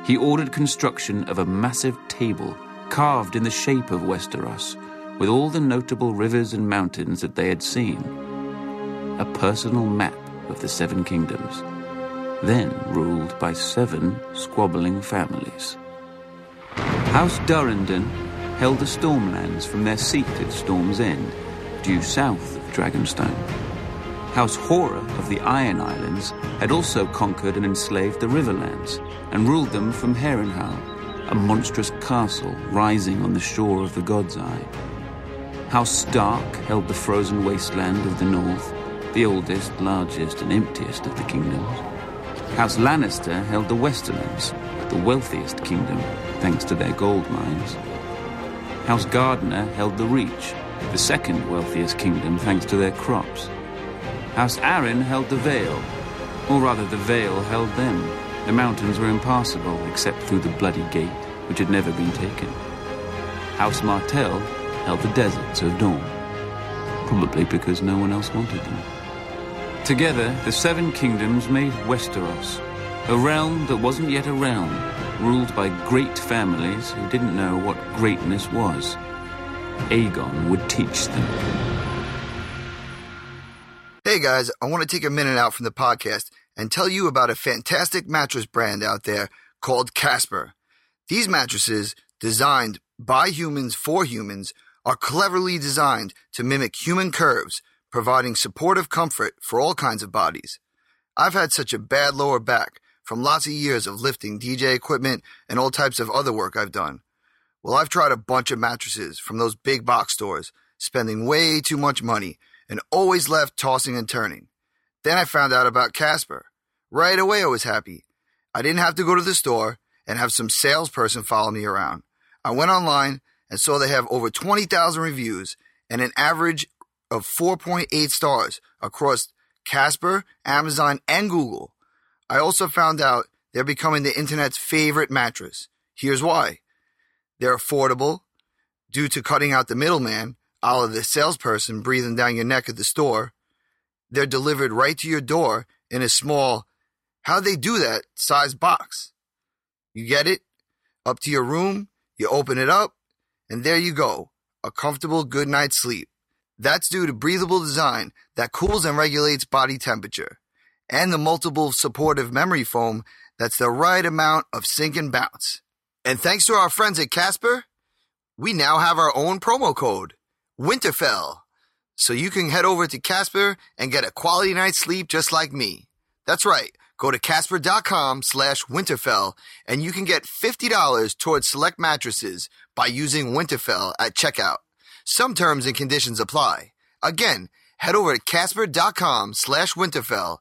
he ordered construction of a massive table carved in the shape of Westeros, with all the notable rivers and mountains that they had seen. A personal map of the Seven Kingdoms, then ruled by seven squabbling families. House Durrandon held the Stormlands from their seat at Storm's End, due south of Dragonstone. House Hoare of the Iron Islands had also conquered and enslaved the Riverlands and ruled them from Harrenhal, a monstrous castle rising on the shore of the God's Eye. House Stark held the frozen wasteland of the north, the oldest, largest, and emptiest of the kingdoms. House Lannister held the Westerlands, the wealthiest kingdom, thanks to their gold mines. House Gardener held the Reach, the second wealthiest kingdom, thanks to their crops. House Arryn held the Vale, or rather, the Vale held them. The mountains were impassable except through the Bloody Gate, which had never been taken. House Martell held the deserts of Dorne, probably because no one else wanted them. Together, the Seven Kingdoms made Westeros, a realm that wasn't yet a realm, ruled by great families who didn't know what greatness was. Aegon would teach them. Hey guys, I want to take a minute out from the podcast and tell you about a fantastic mattress brand out there called Casper. These mattresses, designed by humans for humans, are cleverly designed to mimic human curves, providing supportive comfort for all kinds of bodies. I've had such a bad lower back from lots of years of lifting DJ equipment and all types of other work I've done. Well, I've tried a bunch of mattresses from those big box stores, spending way too much money and always left tossing and turning. Then I found out about Casper. Right away, I was happy. I didn't have to go to the store and have some salesperson follow me around. I went online and saw they have over 20,000 reviews and an average of 4.8 stars across Casper, Amazon, and Google. I also found out they're becoming the internet's favorite mattress. Here's why. They're affordable due to cutting out the middleman, a la the salesperson breathing down your neck at the store. They're delivered right to your door in a small, how they do that, size box. You get it? Up to your room, you open it up, and there you go. A comfortable good night's sleep. That's due to breathable design that cools and regulates body temperature, and the multiple supportive memory foam that's the right amount of sink and bounce. And thanks to our friends at Casper, we now have our own promo code, Winterfell. So you can head over to Casper and get a quality night's sleep just like me. That's right. Go to casper.com slash winterfell and you can get $50 towards select mattresses by using Winterfell at checkout. Some terms and conditions apply. Again, head over to casper.com slash winterfell.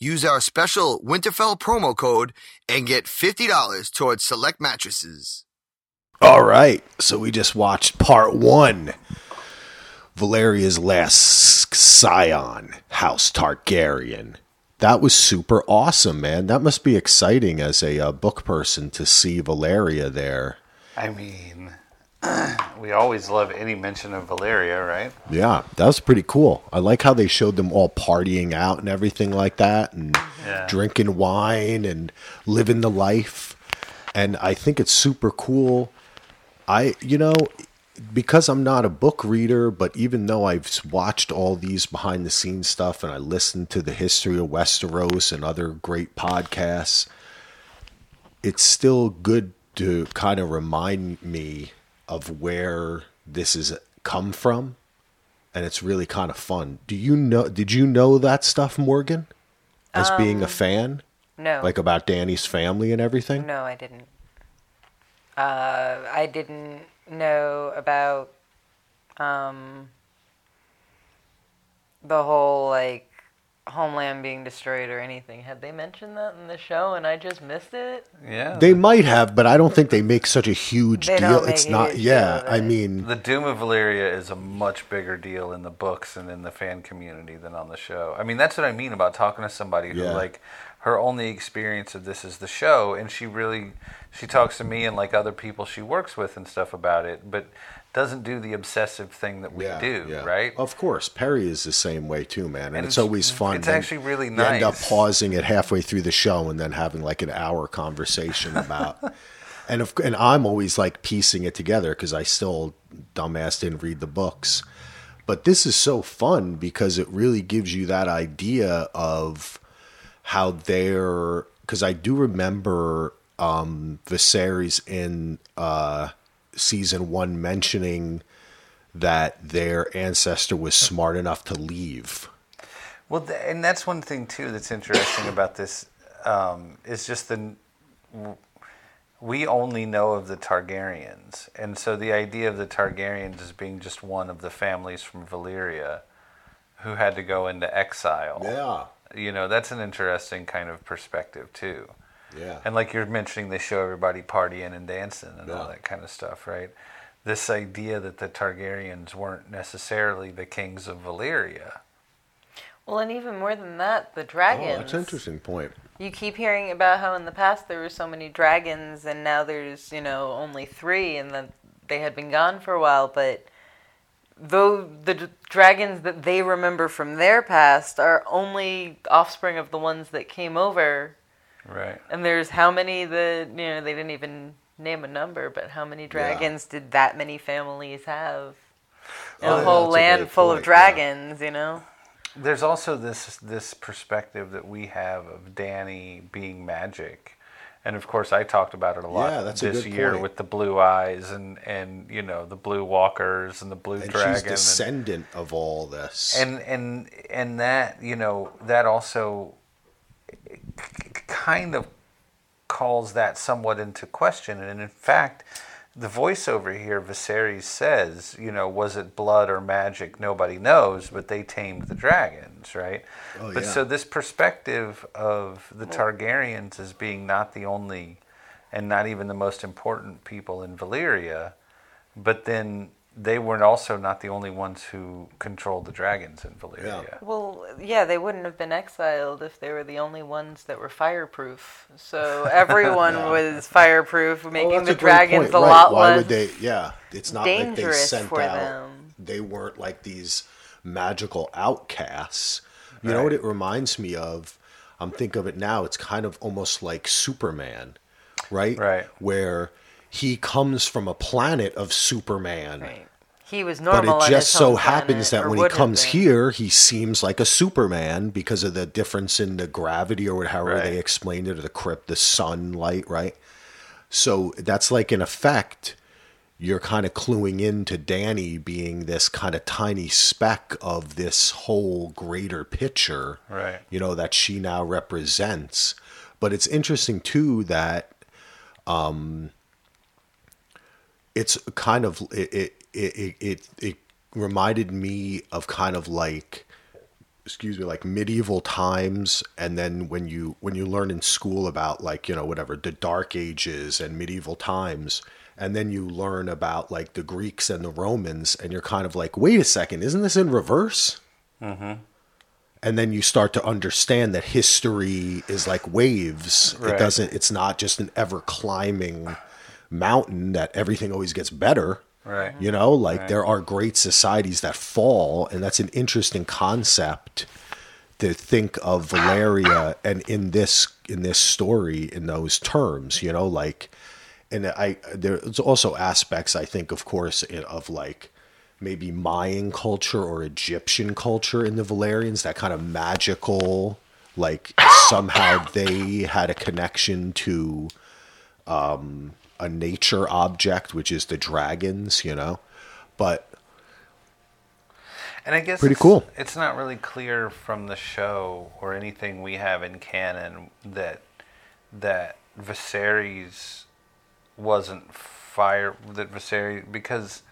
Use our special Winterfell promo code and get $50 towards select mattresses. All right, so we just watched part one. Valyria's last scion, House Targaryen. That was super awesome, man. That must be exciting as a uh, book person to see Valyria there. I mean, we always love any mention of Valyria, right? Yeah, that was pretty cool. I like how they showed them all partying out and everything like that and Yeah. drinking wine and living the life. And I think it's super cool. I, you know, because I'm not a book reader, but even though I've watched all these behind the scenes stuff and I listened to the history of Westeros and other great podcasts, it's still good to kind of remind me of where this has come from and it's really kind of fun. Do you know did you know that stuff Morgan as being a fan No. like about Dany's family and everything? No, I didn't. Uh, I didn't know about um, the whole like homeland being destroyed or anything. Had they mentioned that in the show and I just missed it? Yeah. They might have, but I don't think they make such a huge They deal. don't make It's a not huge yeah, deal of I it. mean the Doom of Valyria is a much bigger deal in the books and in the fan community than on the show. I mean, that's what I mean about talking to somebody who Yeah. like her only experience of this is the show, and she really she talks to me and like other people she works with and stuff about it, but doesn't do the obsessive thing that we yeah, do, yeah. right? Of course, Perry is the same way too, man, and, And it's, it's- always fun. it's actually really You end up pausing it halfway through the show and then having like an hour conversation about. and of, and I'm always like piecing it together because I still dumbass didn't read the books, but this is so fun because it really gives you that idea of how they're because I do remember um, Viserys in uh, season one mentioning that their ancestor was smart enough to leave. Well, and that's one thing too that's interesting about this um, is just the we only know of the Targaryens, and so the idea of the Targaryens as being just one of the families from Valyria who had to go into exile. Yeah, You know, that's an interesting kind of perspective too. yeah, And like you're mentioning, they show everybody partying and dancing and all that kind of stuff, right? This idea that the Targaryens weren't necessarily the kings of Valyria. Well, and even more than that, the Oh, dragons. that's an interesting point. You keep hearing about how in the past there were so many dragons, and now there's you know only three, and that they had been gone for a while. But though the d- dragons that they remember from their past are only offspring of the ones that came over, Right. and there's how many that you know they didn't even name a number, but how many dragons did that many families have? Oh, a yeah, whole that's a land full point, of yeah. dragons, you know. There's also this this perspective that we have of Dany being magic, And of course, I talked about it a lot Yeah, a this good year point. with the blue eyes and and you know the blue walkers and the blue And dragon. she's and- descendant of all this. and and and that you know that also kind of calls that somewhat into question and in fact the voiceover here Viserys says you know was it blood or magic? Nobody knows but they tamed the dragons right? Oh, but yeah. so this perspective of the Targaryens as being not the only and not even the most important people in Valyria but then they weren't also not the only ones who controlled the dragons in Valyria. Well, yeah, they wouldn't have been exiled if they were the only ones that were fireproof. So everyone was fireproof, making that's the a dragons a right. lot Why less. would they? Yeah, it's not like they dangerous sent for out. them. They weren't like these magical outcasts. You know what it reminds me of? I'm thinking of it now. It's kind of almost like Superman, right? Right. Where he comes from a planet of Superman. Right. He was normal. But it just so happens planet, that when he comes been. here, he seems like a Superman because of the difference in the gravity or however Right. they explained it, or the crypt, the sunlight, right? So that's like an effect, you're kind of cluing into Dany being this kind of tiny speck of this whole greater picture, Right. You know, that she now represents. But it's interesting too that um, it's kind of it it it it, it reminded me of kind of like excuse me like medieval times and then when you when you learn in school about like you know whatever the dark ages and medieval times and then you learn about like the greeks and the romans and you're kind of like wait a second isn't this in reverse? Mm-hmm. And then you start to understand that history is like waves. It doesn't it's not just an ever climbing mountain that everything always gets better Right. you know like Right. there are great societies that fall and that's an interesting concept to think of valyria and in this in this story in those terms you know like and i there's also aspects i think of course of like maybe mayan culture or egyptian culture in the valyrians that kind of magical like somehow they had a connection to um, a nature object which is the dragons you know but And I guess Pretty it's, cool. It's not really clear from the show or anything we have in canon that that Viserys wasn't fire that Viserys because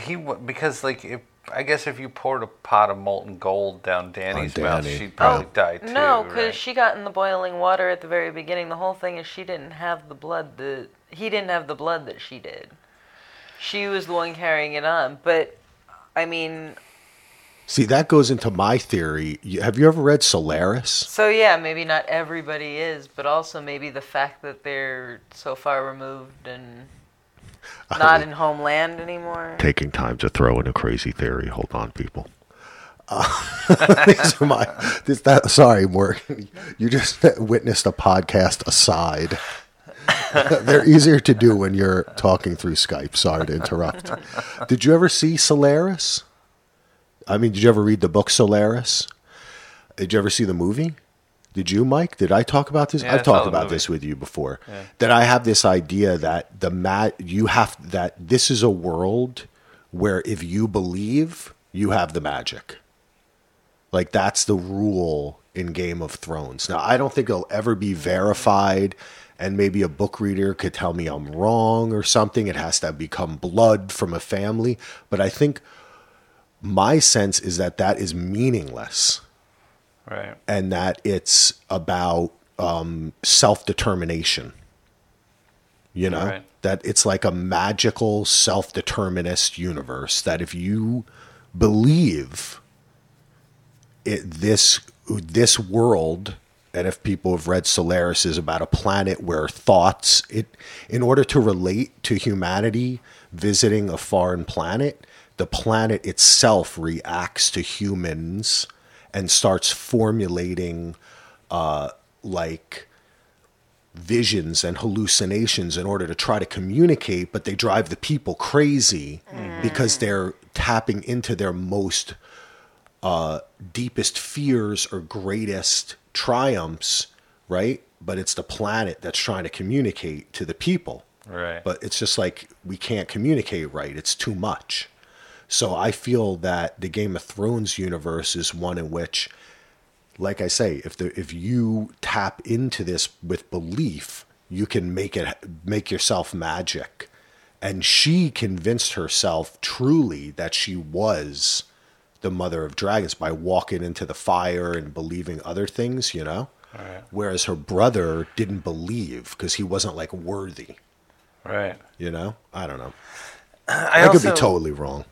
he because like if I guess if you poured a pot of molten gold down Dany's mouth, Dany. she'd probably oh. die too. No, because right? she got in the boiling water at the very beginning. The whole thing is she didn't have the blood that he didn't have the blood that she did. She was the one carrying it on. But I mean, see that goes into my theory You- have you ever read solaris so yeah, maybe not everybody is, but also maybe the fact that they're so far removed and not in homeland anymore. taking time to throw in a crazy theory. Hold on, people. Uh, these are my. This, that, sorry, Morgan. You just witnessed a podcast aside. They're easier to do when you're talking through Skype. Sorry to interrupt. Did you ever see Solaris? I mean, did you ever read the book Solaris? Did you ever see the movie? Did you, Mike? Did I talk about this? Yeah, I've talked about this with you before. That I have this idea that the mat you have that this is a world where if you believe, you have the magic. Like that's the rule in Game of Thrones. Now, I don't think it'll ever be verified and maybe a book reader could tell me I'm wrong or something. It has to become blood from a family, but I think my sense is that that is meaningless right. and that it's about um, self determination. You know, Right. that it's like a magical self determinist universe that if you believe it, this this world and if people have read Solaris is about a planet where thoughts it in order to relate to humanity visiting a foreign planet the planet itself reacts to humans and starts formulating uh, like visions and hallucinations in order to try to communicate, but they drive the people crazy because they're tapping into their most uh, deepest fears or greatest triumphs, right? but it's the planet that's trying to communicate to the people. Right. But it's just like we can't communicate right. It's too much. So I feel that the Game of Thrones universe is one in which, like I say, if the if you tap into this with belief, you can make it make yourself magic. And she convinced herself truly that she was the mother of dragons by walking into the fire and believing other things, you know? Right. Whereas her brother didn't believe because he wasn't like worthy, Right. you know? I don't know. Uh, I, I, could be totally wrong.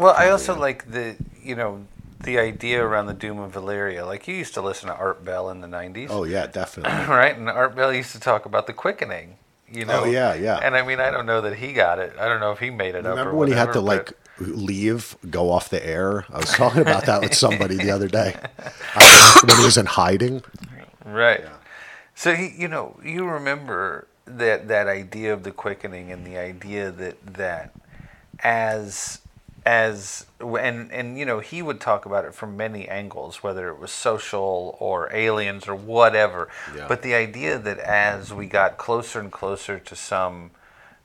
Well, I also like the you know the idea around the Doom of Valyria. Like you used to listen to Art Bell in the '90s, Oh yeah, definitely. right? And Art Bell used to talk about the quickening. You oh, know? Oh, yeah, yeah. And I mean, I don't know that he got it. I don't know if he made it up. Remember when he had to like leave, go off the air? I was talking about that with somebody the other day. I, when he was in hiding. right? So he, you know, you remember that that idea of the quickening and the idea that that as as and and you know he would talk about it from many angles whether it was social or aliens or whatever Yeah. but the idea that as we got closer and closer to some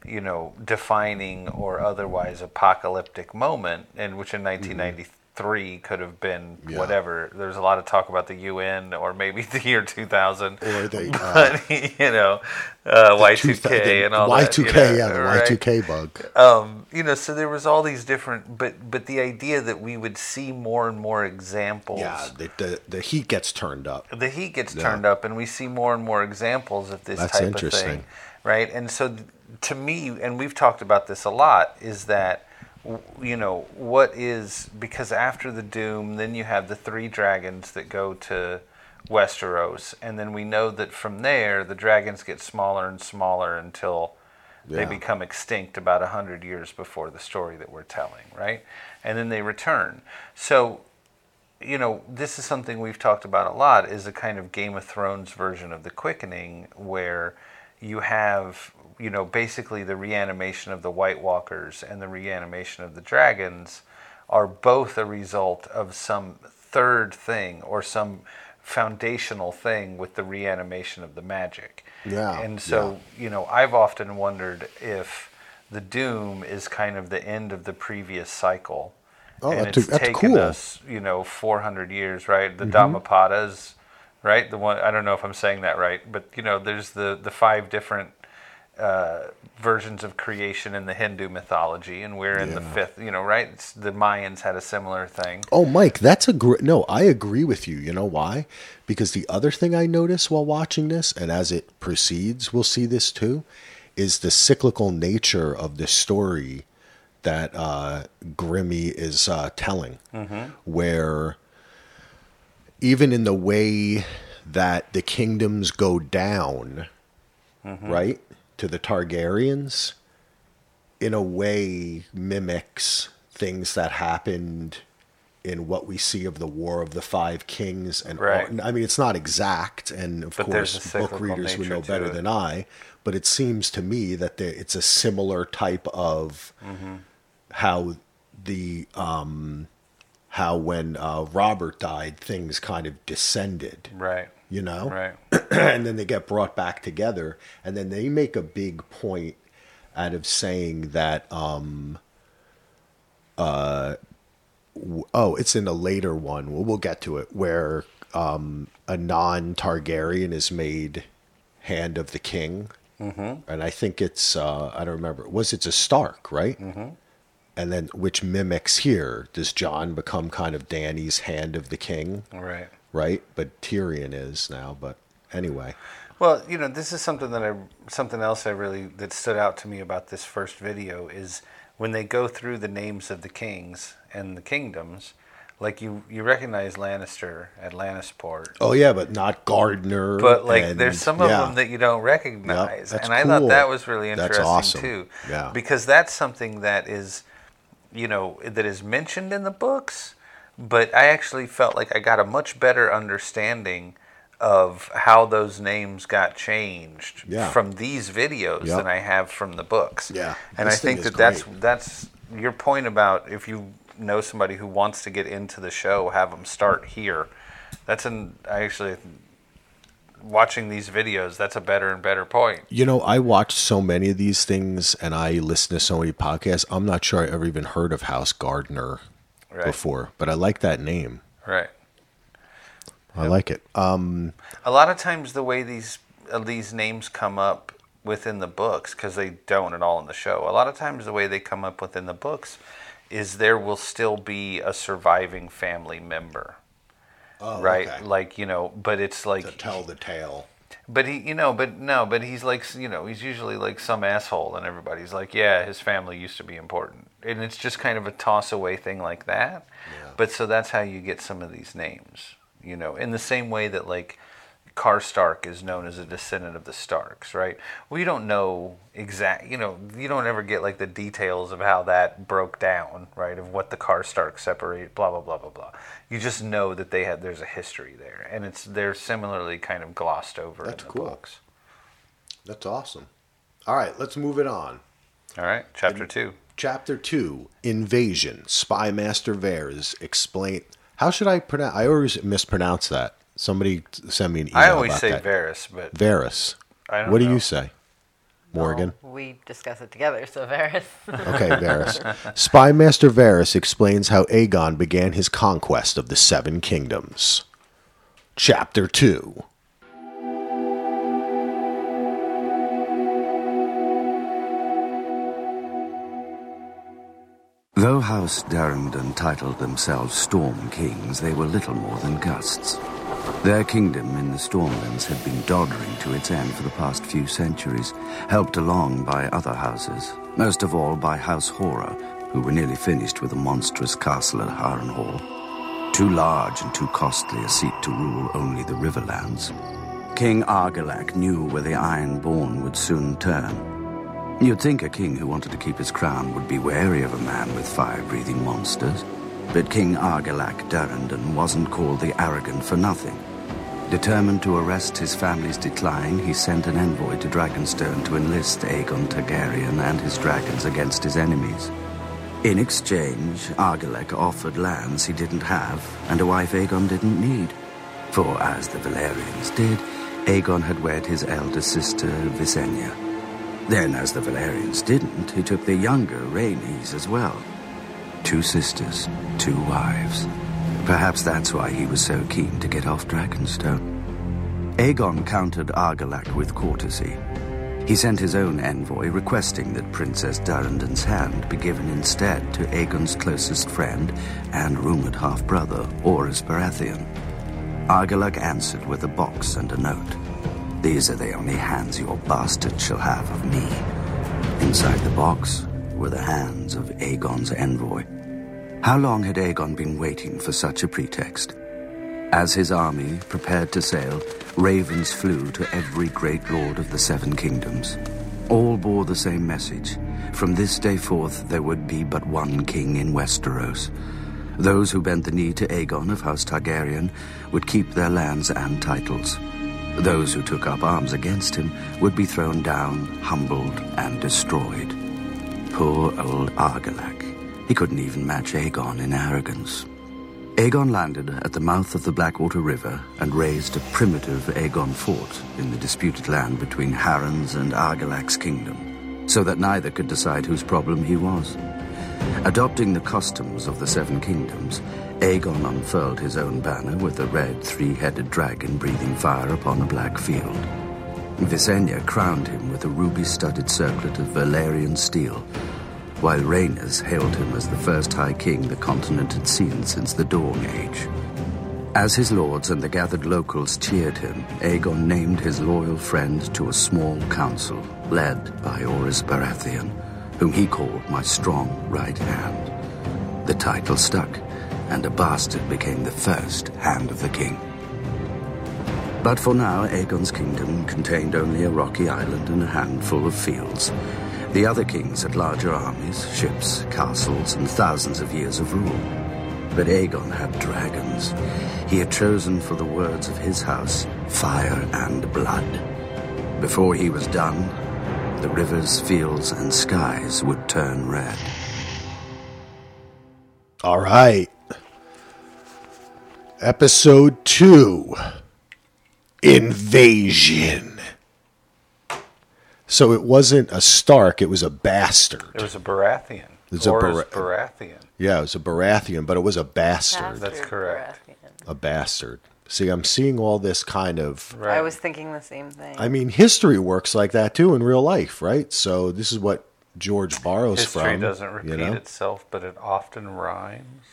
you know defining or otherwise apocalyptic moment and which in mm-hmm. 1993 could have been Yeah. whatever there's a lot of talk about the UN or maybe the year 2000 Or the, uh, but you know uh, Y2K and all that Y2K, you know, yeah, the right? Y2K bug. um, you know, so there was all these different, but but the idea that we would see more and more examples. Yeah, the, the the heat gets turned up. The heat gets Yeah. turned up, and we see more and more examples of this That's type of interesting. thing, right? And so, to me, and we've talked about this a lot, is that you know what is because after the doom, then you have the three dragons that go to Westeros, and then we know that from there the dragons get smaller and smaller until they become extinct about a hundred years before the story that we're telling, right? And then they return. So you know, this is something we've talked about a lot is a kind of Game of Thrones version of the quickening where you have, you know, basically the reanimation of the White Walkers and the reanimation of the dragons are both a result of some third thing or some foundational thing with the reanimation of the magic. Yeah, And so, you know, I've often wondered if the doom is kind of the end of the previous cycle. Oh, and that's- it's that's taken cool. us, you know, 400 years, right? The Mm-hmm. Dhammapadas, right? The one I don't know if I'm saying that right, but you know, there's the the five different uh, versions of creation in the Hindu mythology, and we're in the fifth. You know, right? It's, the Mayans had a similar thing. Oh, Mike, that's a great. No, I agree with you. You know why? Because the other thing I notice while watching this, and as it proceeds, we'll see this too, is the cyclical nature of the story that uh, Grimmy is uh, telling, where even in the way that the kingdoms go down, right, to the Targaryens, in a way mimics things that happened in what we see of the War of the Five Kings. And Right. I mean, it's not exact, and of But course, book readers would know better it. than I. But it seems to me that there, it's a similar type of Mm-hmm. how the um, how when uh, Robert died, things kind of descended. Right. You know, Right. and then they get brought back together and then they make a big point out of saying that um uh w- oh it's in a later one we'll, we'll get to it where um a non-targaryen is made hand of the king mm-hmm. and i think it's uh i don't remember was it's a stark right mm-hmm. and then which mimics here does jon become kind of dany's hand of the king Right. Right? But Tyrion is now. But anyway, Well, you know, this is something that I something else I really that stood out to me about this first video is when they go through the names of the kings and the kingdoms, like you you recognize Lannister at Lannisport. oh yeah, but not Gardener. But like, and- there's some of yeah. them that you don't recognize, that's and I thought that was really interesting awesome. too. Yeah. because that's something that is, you know, that is mentioned in the books, but I actually felt like I got a much better understanding of how those names got changed Yeah. from these videos Yep. than I have from the books. Yeah, and I this thing think that that's great. that's your point about if you know somebody who wants to get into the show, have them start here. That's an I actually watching these videos, that's a better and better point. You know, I watch so many of these things and I listen to so many podcasts. I'm not sure I ever even heard of House Gardener Right. before, but I like that name. Right. I like it. Um, A lot of times, the way these uh, these names come up within the books, because they don't at all in the show. A lot of times, the way they come up within the books is there will still be a surviving family member, right? Oh, okay. Like you know, but it's like to tell the tale. But he, you know, but no, but he's like, you know, he's usually like some asshole, and everybody's like, yeah, his family used to be important, and it's just kind of a toss away thing like that. But so that's how you get some of these names, you know, in the same way that like Karstark is known as a descendant of the Starks, right? We don't know exact, you know, you don't ever get like the details of how that broke down, right? Of what the Karstark separate, blah blah blah blah blah. You just know that they had there's a history there, and it's they're similarly kind of glossed over That's in the cool. books. That's awesome. All right, let's move it on. All right, chapter two. Chapter 2 Invasion. Spy Master Varys. Explain. How should I pronounce? I always mispronounce that. Somebody send me an email. I always about say that. Varys, but Varys. I don't What do know. you say? Morgan. We discuss it together, so Varys. Okay, Varys. Spy Master Varys explains how Aegon began his conquest of the Seven Kingdoms. Chapter 2 Though House Durrandon titled themselves Storm Kings, they were little more than gusts. Their kingdom in the Stormlands had been doddering to its end for the past few centuries, helped along by other houses, most of all by House Hoare, who were nearly finished with a monstrous castle at Harrenhal. Too large and too costly a seat to rule only the Riverlands. King Argilac knew where the Ironborn would soon turn, You'd think a king who wanted to keep his crown would be wary of a man with fire-breathing monsters. But King Argilac Durrandon wasn't called the Arrogant for nothing. Determined to arrest his family's decline, he sent an envoy to Dragonstone to enlist Aegon Targaryen and his dragons against his enemies. In exchange, Argilac offered lands he didn't have and a wife Aegon didn't need. For as the Valyrians did, Aegon had wed his elder sister Visenya. Then, as the Valyrians didn't, he took the younger Rhaenys as well. Two sisters, two wives. Perhaps that's why he was so keen to get off Dragonstone. Aegon countered Argilac with courtesy. He sent his own envoy requesting that Princess Durrandon's hand be given instead to Aegon's closest friend and rumored half-brother, Orys Baratheon. Argilac answered with a box and a note. These are the only hands your bastard shall have of me. Inside the box were the hands of Aegon's envoy. How long had Aegon been waiting for such a pretext? As his army prepared to sail, ravens flew to every great lord of the Seven Kingdoms. All bore the same message. From this day forth, there would be but one king in Westeros. Those who bent the knee to Aegon of House Targaryen would keep their lands and titles. Those who took up arms against him would be thrown down, humbled, and destroyed. Poor old Argilac. He couldn't even match Aegon in arrogance. Aegon landed at the mouth of the Blackwater River and raised a primitive Aegon fort in the disputed land between Harren's and Argilac's kingdom, so that neither could decide whose problem he was. Adopting the customs of the Seven Kingdoms, Aegon unfurled his own banner with a red three-headed dragon breathing fire upon a black field. Visenya crowned him with a ruby-studded circlet of Valyrian steel, while Rhaenys hailed him as the first High King the continent had seen since the Dawn Age. As his lords and the gathered locals cheered him, Aegon named his loyal friend to a small council led by Orys Baratheon, whom he called my strong right hand. The title stuck, and a bastard became the first hand of the king. But for now, Aegon's kingdom contained only a rocky island and a handful of fields. The other kings had larger armies, ships, castles, and thousands of years of rule. But Aegon had dragons. He had chosen for the words of his house fire and blood. Before he was done, the rivers, fields, and skies would turn red. All right. Episode 2 invasion. So it wasn't a Stark; it was a bastard. It was a Baratheon. It's a Loras Bara- Baratheon. Yeah, it was a Baratheon, but it was a bastard. That's correct. A bastard. See, I'm seeing all this kind of. Right. I was thinking the same thing. I mean, history works like that too in real life, right? So this is what George borrows History from. doesn't repeat you know? itself, but it often rhymes.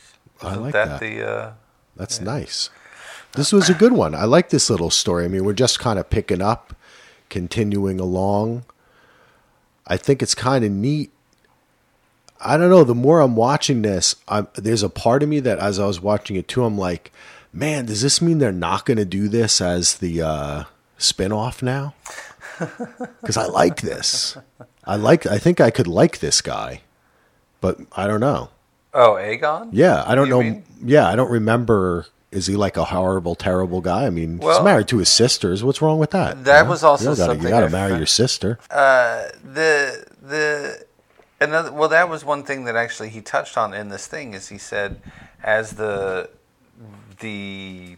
I Isn't like that, that. the uh, That's nice. This was a good one. I like this little story. I mean, we're just kind of picking up, continuing along. I think it's kind of neat. I don't know. The more I'm watching this, I'm, there's a part of me that, as I was watching it too, I'm like, man, does this mean they're not going to do this as the uh, spinoff now? Because I like this. I like. I think I could like this guy, but I don't know. Oh, Aegon? Yeah, I don't You know. mean? Yeah, I don't remember. Is he like a horrible, terrible guy? I mean, Well- he's married to his sisters. What's wrong with that? That You was also you gotta, something You got to marry your sister. Uh, the the another well, that was one thing that actually he touched on in this thing is he said as the the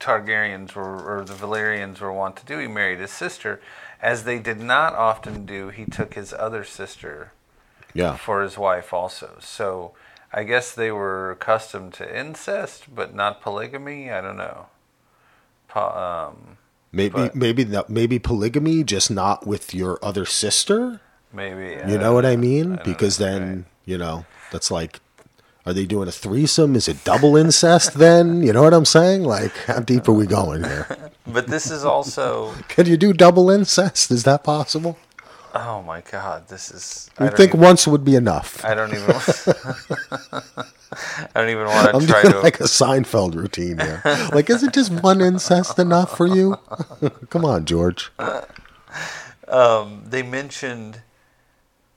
Targaryens were or the Valyrians were wont to do, he married his sister. As they did not often do, he took his other sister yeah, for his wife also. So I guess they were accustomed to incest, but not polygamy. I don't know. Po- um, maybe, but- maybe, not, maybe polygamy, just not with your other sister. maybe You know what I mean? don't because know, then right. you know that's like, are they doing a threesome? Is it double incest? then you know what I'm saying? Like, how deep are we going here? But this is also. Can you do double incest? Is that possible? Oh my God! This is. I think even- once would be enough. I don't even. I don't even want I'm to try doing to. like a Seinfeld routine here. like, is it just one incest enough for you? Come on, George. Um, they mentioned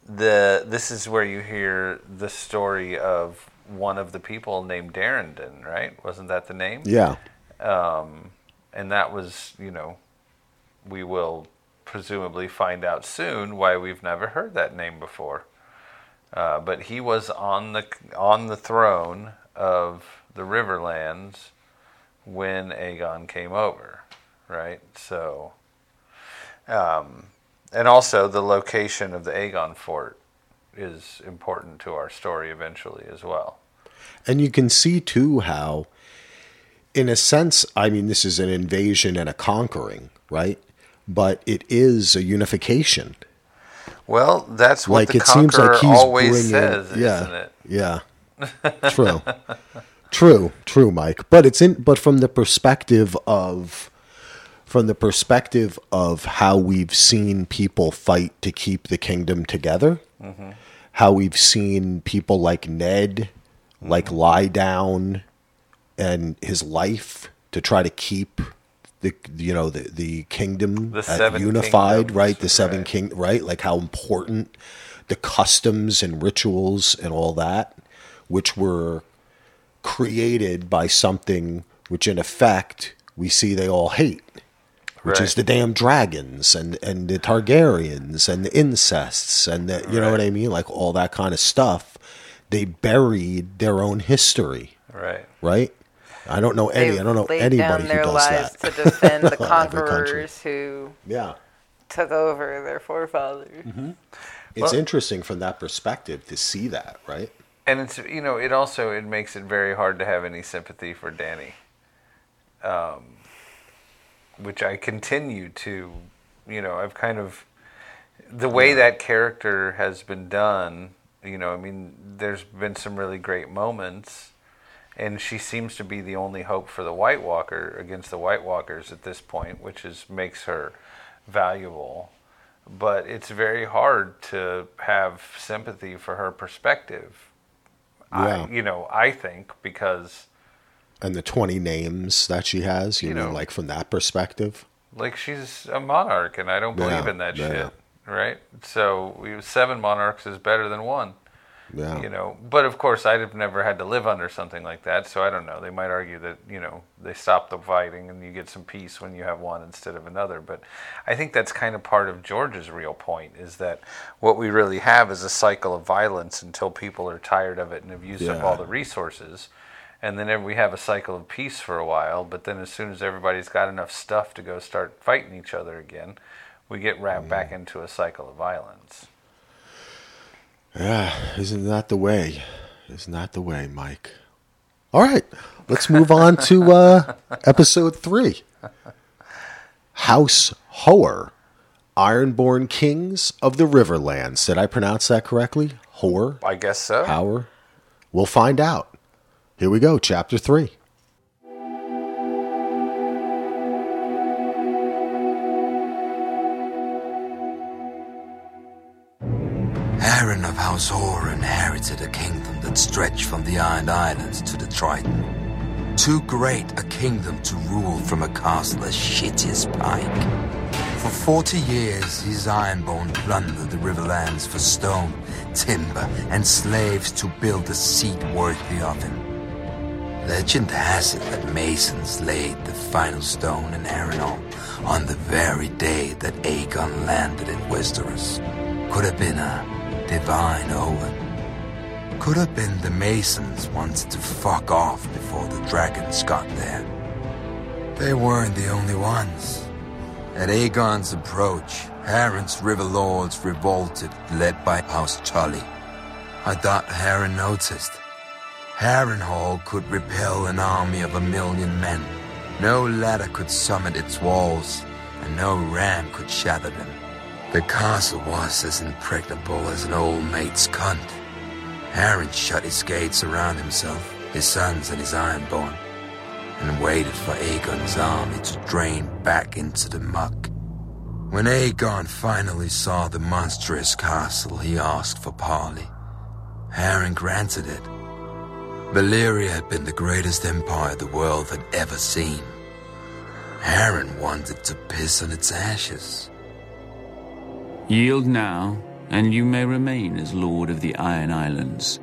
the. This is where you hear the story of one of the people named Darrington, right? Wasn't that the name? Yeah. and that was, you know, we will presumably find out soon why we've never heard that name before. Uh, but he was on the on the throne of the Riverlands when Aegon came over, right? So, um, and also the location of the Aegon fort is important to our story eventually as well. And you can see, too, how, in a sense, I mean, this is an invasion and a conquering, right? But it is a unification. Well, that's what like, the it seems like he's always bringing. says, yeah. isn't it? Yeah. True. true. True, Mike. But it's in, but from the perspective of, from the perspective of how we've seen people fight to keep the kingdom together, mm-hmm. how we've seen people like Ned, like lie down, and his life to try to keep the you know the the kingdom The unified, kingdoms, right? The seven right. king, right? Like how important the customs and rituals and all that, which were created by something which in effect we see they all hate which is the damn dragons and and the Targaryens and the incests and the you know what I mean like all that kind of stuff they buried their own history Right. right I don't know any I They've don't know laid anybody down who their does lives that to defend the Every country. conquerors who yeah took over their forefathers. Mm-hmm. it's interesting from that perspective to see that right And it's you know it also it makes it very hard to have any sympathy for Dany, um, which I continue to, you know, I've kind of the way that character has been done. You know, I mean, there's been some really great moments, and she seems to be the only hope for the White Walker against the White Walkers at this point, which is makes her valuable. But it's very hard to have sympathy for her perspective. Yeah. I, you know, I think because and the 20 names that she has you, You know, know. like from that perspective like she's a monarch, and I don't believe Yeah, in that yeah. shit. Right? So we, seven monarchs is better than one. yeah You know, but of course, I'd have never had to live under something like that, so I don't know. They might argue that you know they stop the fighting and you get some peace when you have one instead of another. But I think that's kind of part of George's real point is that what we really have is a cycle of violence until people are tired of it and have used up all the resources, and then we have a cycle of peace for a while. But then, as soon as everybody's got enough stuff to go start fighting each other again, we get wrapped back into a cycle of violence. Yeah, isn't that the way? Isn't that the way, Mike? All right, let's move on to uh, episode three House Hoare, Ironborn Kings of the Riverlands. Did I pronounce that correctly? Hoare? I guess so. Power? We'll find out. Here we go, chapter three. Harren of House Hoare inherited a kingdom that stretched from the Iron Islands to the Trident. Too great a kingdom to rule from a castle as shitty as Pike. For 40 years, his Ironborn plundered the riverlands for stone, timber, and slaves to build a seat worthy of him. Legend has it that masons laid the final stone in Harrenhal on the very day that Aegon landed in Westeros. Could have been a divine Owen. Could have been the masons wanted to fuck off before the dragons got there. They weren't the only ones. At Aegon's approach, Harren's river lords revolted, led by House Tully. I thought Harren noticed. Harrenhal could repel an army of a million men. No ladder could summit its walls, and no ram could shatter them. The castle was as impregnable as an old mate's cunt. Harren shut his gates around himself, his sons, and his ironborn, and waited for Aegon's army to drain back into the muck. When Aegon finally saw the monstrous castle, he asked for parley. Harren granted it. Valyria had been the greatest empire the world had ever seen. Harren wanted to piss on its ashes. Yield now, and you may remain as Lord of the Iron Islands.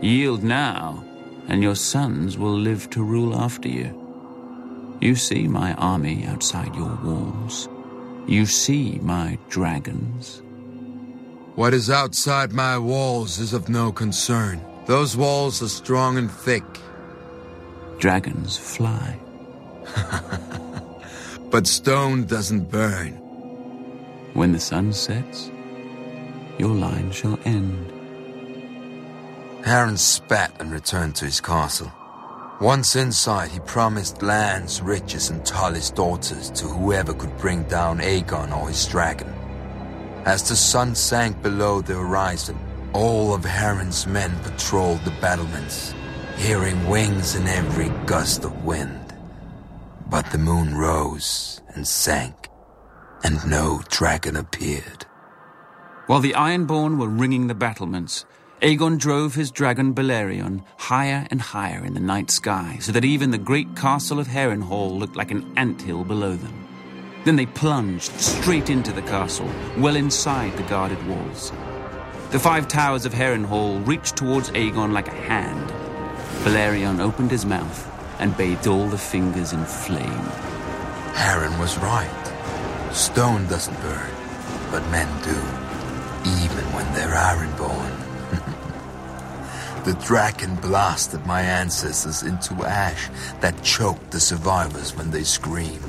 Yield now, and your sons will live to rule after you. You see my army outside your walls. You see my dragons. What is outside my walls is of no concern. Those walls are strong and thick, Dragons fly. but stone doesn't burn. When the sun sets, your line shall end. Harren spat and returned to his castle. Once inside, he promised lands, riches, and Tully's daughters to whoever could bring down Aegon or his dragon. As the sun sank below the horizon, all of Harren's men patrolled the battlements, hearing wings in every gust of wind. But the moon rose and sank, and no dragon appeared. While the Ironborn were ringing the battlements, Aegon drove his dragon Balerion higher and higher in the night sky, so that even the great castle of Harrenhal looked like an anthill below them. Then they plunged straight into the castle, well inside the guarded walls. The five towers of Harrenhal reached towards Aegon like a hand. Balerion opened his mouth and bathed all the fingers in flame. Harren was right. Stone doesn't burn, but men do, even when they're ironborn. the dragon blasted my ancestors into ash that choked the survivors when they screamed.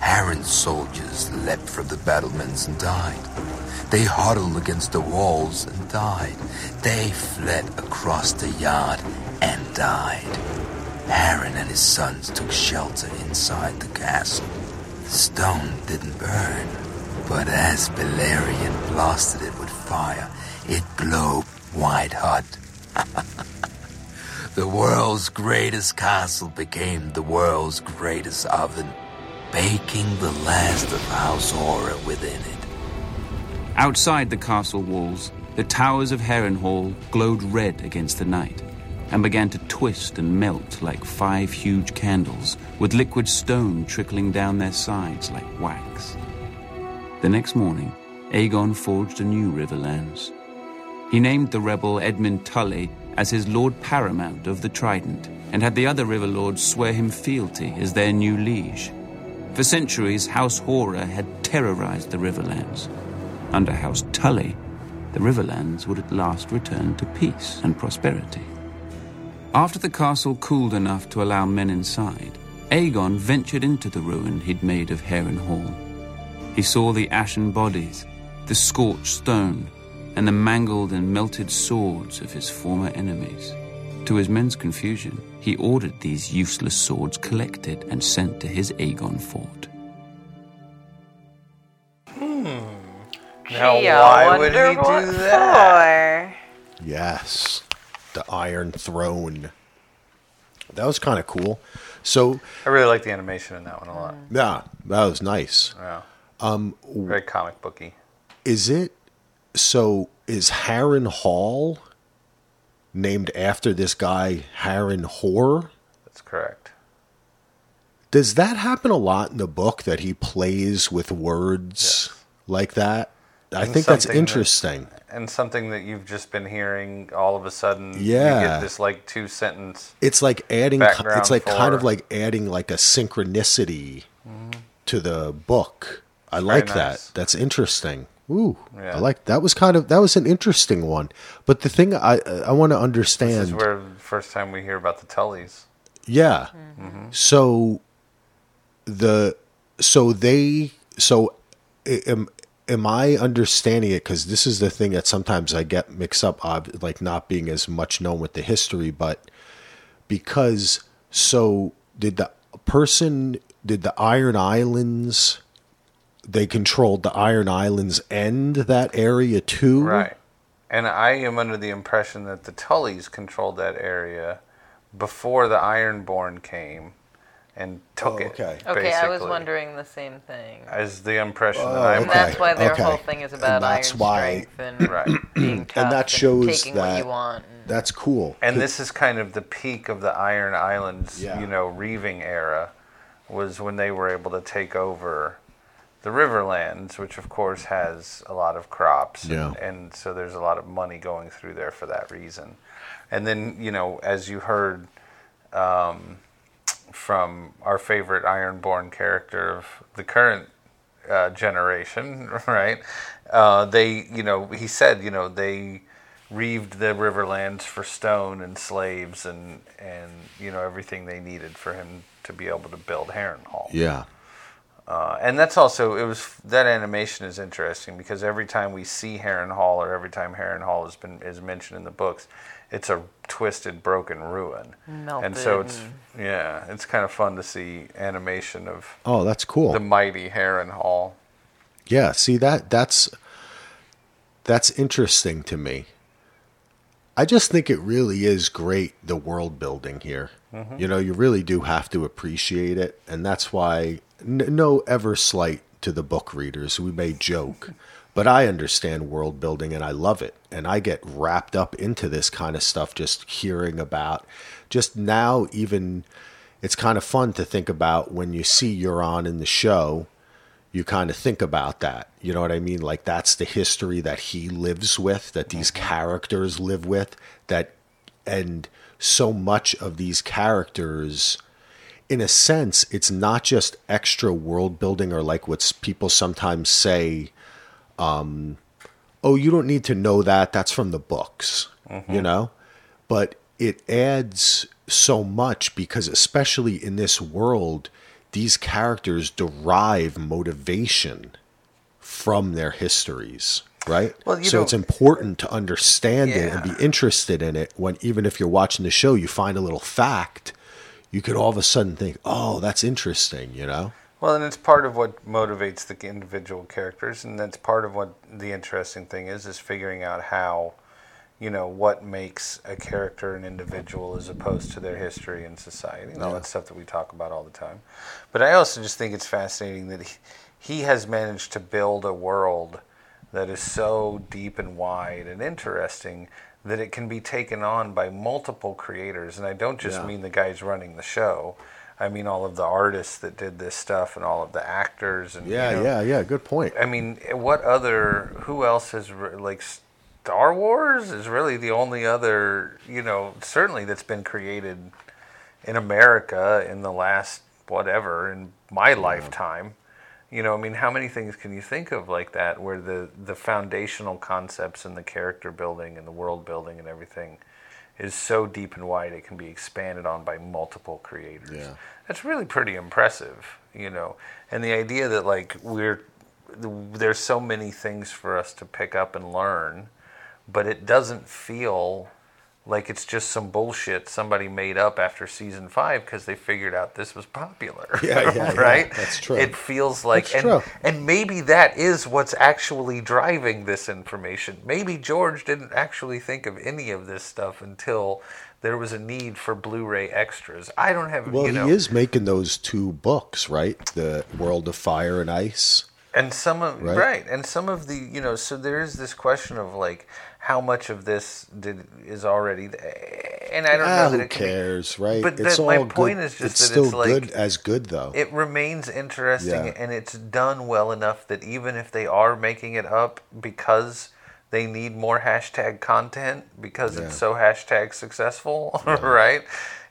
Harren's soldiers leapt from the battlements and died. They huddled against the walls and died. They fled across the yard and died. Harren and his sons took shelter inside the castle. Stone didn't burn, but as Balerion blasted it with fire, it glowed white hot. the world's greatest castle became the world's greatest oven, baking the last of House Hoare within it. Outside the castle walls, the towers of Harrenhal glowed red against the night and began to twist and melt like five huge candles, with liquid stone trickling down their sides like wax. The next morning, Aegon forged a new Riverlands. He named the rebel Edmund Tully as his Lord Paramount of the Trident, and had the other river lords swear him fealty as their new liege. For centuries, House Hoare had terrorized the Riverlands. Under House Tully, the Riverlands would at last return to peace and prosperity. After the castle cooled enough to allow men inside, Aegon ventured into the ruin he'd made of Harrenhal. He saw the ashen bodies, the scorched stone, and the mangled and melted swords of his former enemies. To his men's confusion, he ordered these useless swords collected and sent to his Aegonfort. Hmm. Now, Gee, why would he do that? for. Yes, the Iron Throne. That was kind of cool. So I really like the animation in that one a lot. yeah, that was nice. Yeah. Um, very comic booky. Is it so? Is Harrenhal named after this guy Harren Hoare? That's correct. Does that happen a lot in the book that he plays with words Yes. like that? I think that's something that- interesting. And something that you've just been hearing all of a sudden. Yeah. You get this like two sentence. It's like adding. It's like kind of like adding like a synchronicity to the book. I very like nice. that. That's interesting. Ooh, Yeah. I like that. Was kind of that was an interesting one. But the thing I I want to This understand. is where the first time we hear about the Tullys. Yeah. Mm-hmm. So the so they so i- am I understanding it? Cuz this is the thing that sometimes I get mixed up like not being as much known with the history but because so did the person did the Iron Islands they controlled the Iron Islands end that area too? Right. And I am under the impression that the Tullys controlled that area before the Ironborn came and took Oh, it. okay. Okay, I was wondering the same thing. As the impression Oh, that I'm And that's why their okay. whole thing is about And that's iron why- strength and Right. being tough that shows taking what you that- want. and- that's cool And this is kind of the peak of the Iron Islands, Yeah. you know, reaving era, was when they were able to take over the Riverlands, which of course has a lot of crops, Yeah. and, and so there's a lot of money going through there for that reason. And then, you know, as you heard um, from our favorite Ironborn character of the current uh, generation, right? Uh, they, you know, he said, you know, they reaved the Riverlands for stone and slaves and and you know everything they needed for him to be able to build Harrenhal. yeah Uh, and that's also it was that animation is interesting because every time we see Harrenhal or every time Harrenhal has been is mentioned in the books, it's a twisted, broken ruin. and so it's yeah, it's kind of fun to see animation of oh that's cool the mighty Harrenhal. Yeah, see that that's that's interesting to me. I just think it really is great the world building here. Mm-hmm. You know, you really do have to appreciate it, and that's why n- no ever slight to the book readers. We may joke, but I understand world building and I love it, and I get wrapped up into this kind of stuff just hearing about. Just now, even it's kind of fun to think about when you see Euron in the show you kind of think about that. You know what I mean? Like that's the history that he lives with, that these mm-hmm. characters live with, that and so much of these characters in a sense it's not just extra world building or like what people sometimes say um oh you don't need to know that. That's from the books you know? But it adds so much because especially in this world these characters derive motivation from their histories right? Well, so it's important to understand it and be interested in it when even if you're watching the show you find a little fact you could all of a sudden think oh that's interesting you know Well, and it's part of what motivates the individual characters, and that's part of what the interesting thing is, is figuring out how, you know, what makes a character an individual as opposed to their history and society and all that stuff that we talk about all the time. But I also just think it's fascinating that he, he has managed to build a world that is so deep and wide and interesting that it can be taken on by multiple creators. And I don't just Yeah. mean the guys running the show. I mean all of the artists that did this stuff and all of the actors and yeah you know, yeah yeah good point I mean, what other? Who else has re- like Star Wars is really the only other you know certainly that's been created in America in the last whatever in my lifetime. You know, I mean, how many things can you think of like that where the the foundational concepts and the character building and the world building and everything is so deep and wide it can be expanded on by multiple creators. Yeah. That's really pretty impressive, you know. And the idea that like we're there's so many things for us to pick up and learn, but it doesn't feel like it's just some bullshit somebody made up after season five because they figured out this was popular. Yeah, yeah, yeah. right. That's true. It feels like, That's and true. and maybe that is what's actually driving this information. Maybe George didn't actually think of any of this stuff until there was a need for Blu-ray extras. I don't have, Well, you know, he is making those two books, right? The World of Fire and Ice. and some of Right? right? and some of the you know so there is this question of like how much of this did is already there. and I don't Ah, know that who it can be- cares, right? But it's that- all my good. point is just it's that still it's like- good as good though. it remains interesting Yeah. and it's done well enough that even if they are making it up because they need more hashtag content because it's so hashtag successful right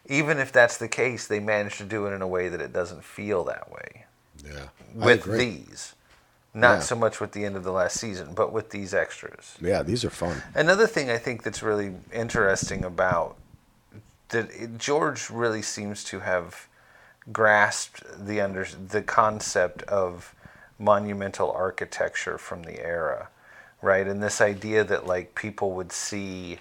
even if that's the case they manage to do it in a way that it doesn't feel that way yeah, I with agree. these not Yeah. so much with the end of the last season but with these extras Yeah, these are fun. Another thing I think that's really interesting about that it- George really seems to have grasped the under the concept of monumental architecture from the era, right? And this idea that like people would see,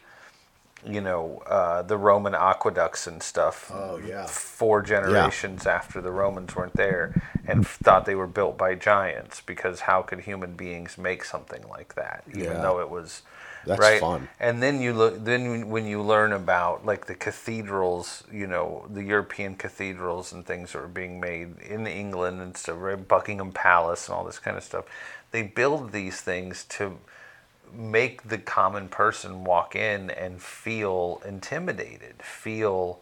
you know, uh, the Roman aqueducts and stuff. Oh, yeah. Four generations after the Romans weren't there, and thought they were built by giants because how could human beings make something like that, even Yeah. though it was That's right? fun. And then you look. Then when you learn about like the cathedrals, you know, the European cathedrals and things that were being made in England and stuff, right? Buckingham Palace and all this kind of stuff. They build these things to make the common person walk in and feel intimidated, feel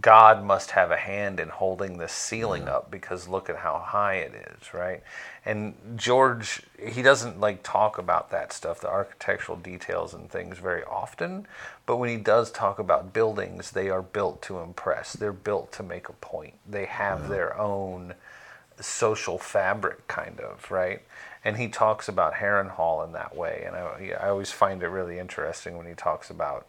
God must have a hand in holding this ceiling up because look at how high it is, right? And George, he doesn't like talk about that stuff, the architectural details and things very often, but when he does talk about buildings, they are built to impress. They're built to make a point. They have their own social fabric, kind of, right? And he talks about Harrenhal in that way, and I, I always find it really interesting when he talks about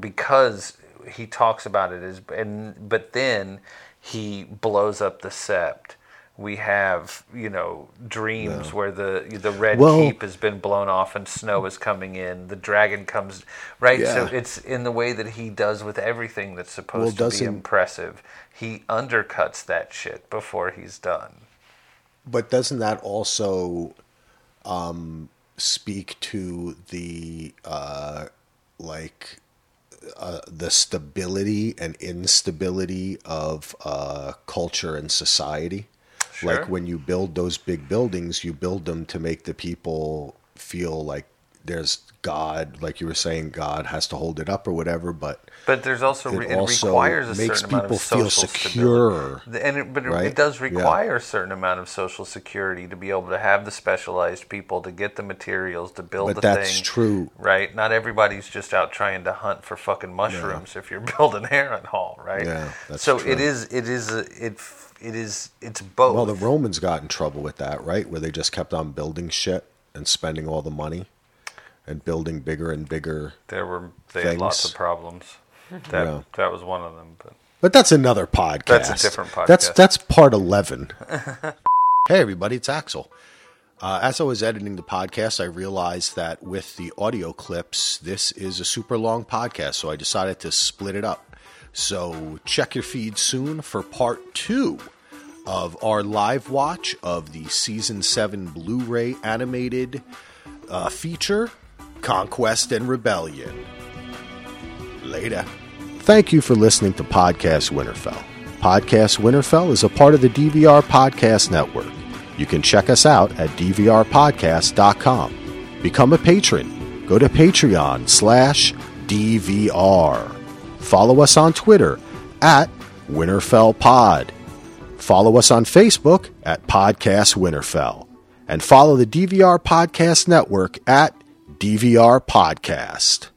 because he talks about it as and but then he blows up the sept. We have you know dreams where the the red Well- keep has been blown off and snow is coming in. The dragon comes right. So it's in the way that he does with everything that's supposed Well, to be impressive. He undercuts that shit before he's done. But doesn't that also um, speak to the uh, like uh, the stability and instability of uh, culture and society? Sure. Like when you build those big buildings, you build them to make the people feel like there's God, like you were saying, God has to hold it up or whatever. But But there's also It re- it also requires a makes certain amount people of feel secure, stability. and it, but it- right? it does Yeah. require a certain amount of social security to be able to have the specialized people to get the materials to build But the that's thing. true. right? Not everybody's just out trying to hunt for fucking mushrooms if you're building Harrenhal, right? Yeah, that's so true. it is it is a, it it is it's both. well, the Romans got in trouble with that, right? Where they just kept on building shit and spending all the money and building bigger and bigger. there were they had lots of problems. That Yeah. that was one of them, but. But that's another podcast. That's a different That's podcast. that's part eleven. hey everybody, it's Axel. Uh, as I was editing the podcast, I realized that with the audio clips, this is a super long podcast, so I decided to split it up. So check your feed soon for part two of our live watch of the season seven Blu-ray animated uh, feature, Conquest and Rebellion. Later. Thank you for listening to Podcast Winterfell. Podcast Winterfell is a part of the DVR Podcast Network. You can check us out at dvrpodcast.com. Become a patron. Go to Patreon slash DVR. Follow us on Twitter at Winterfell Pod. Follow us on Facebook at Podcast Winterfell. And follow the DVR Podcast Network at DVR Podcast.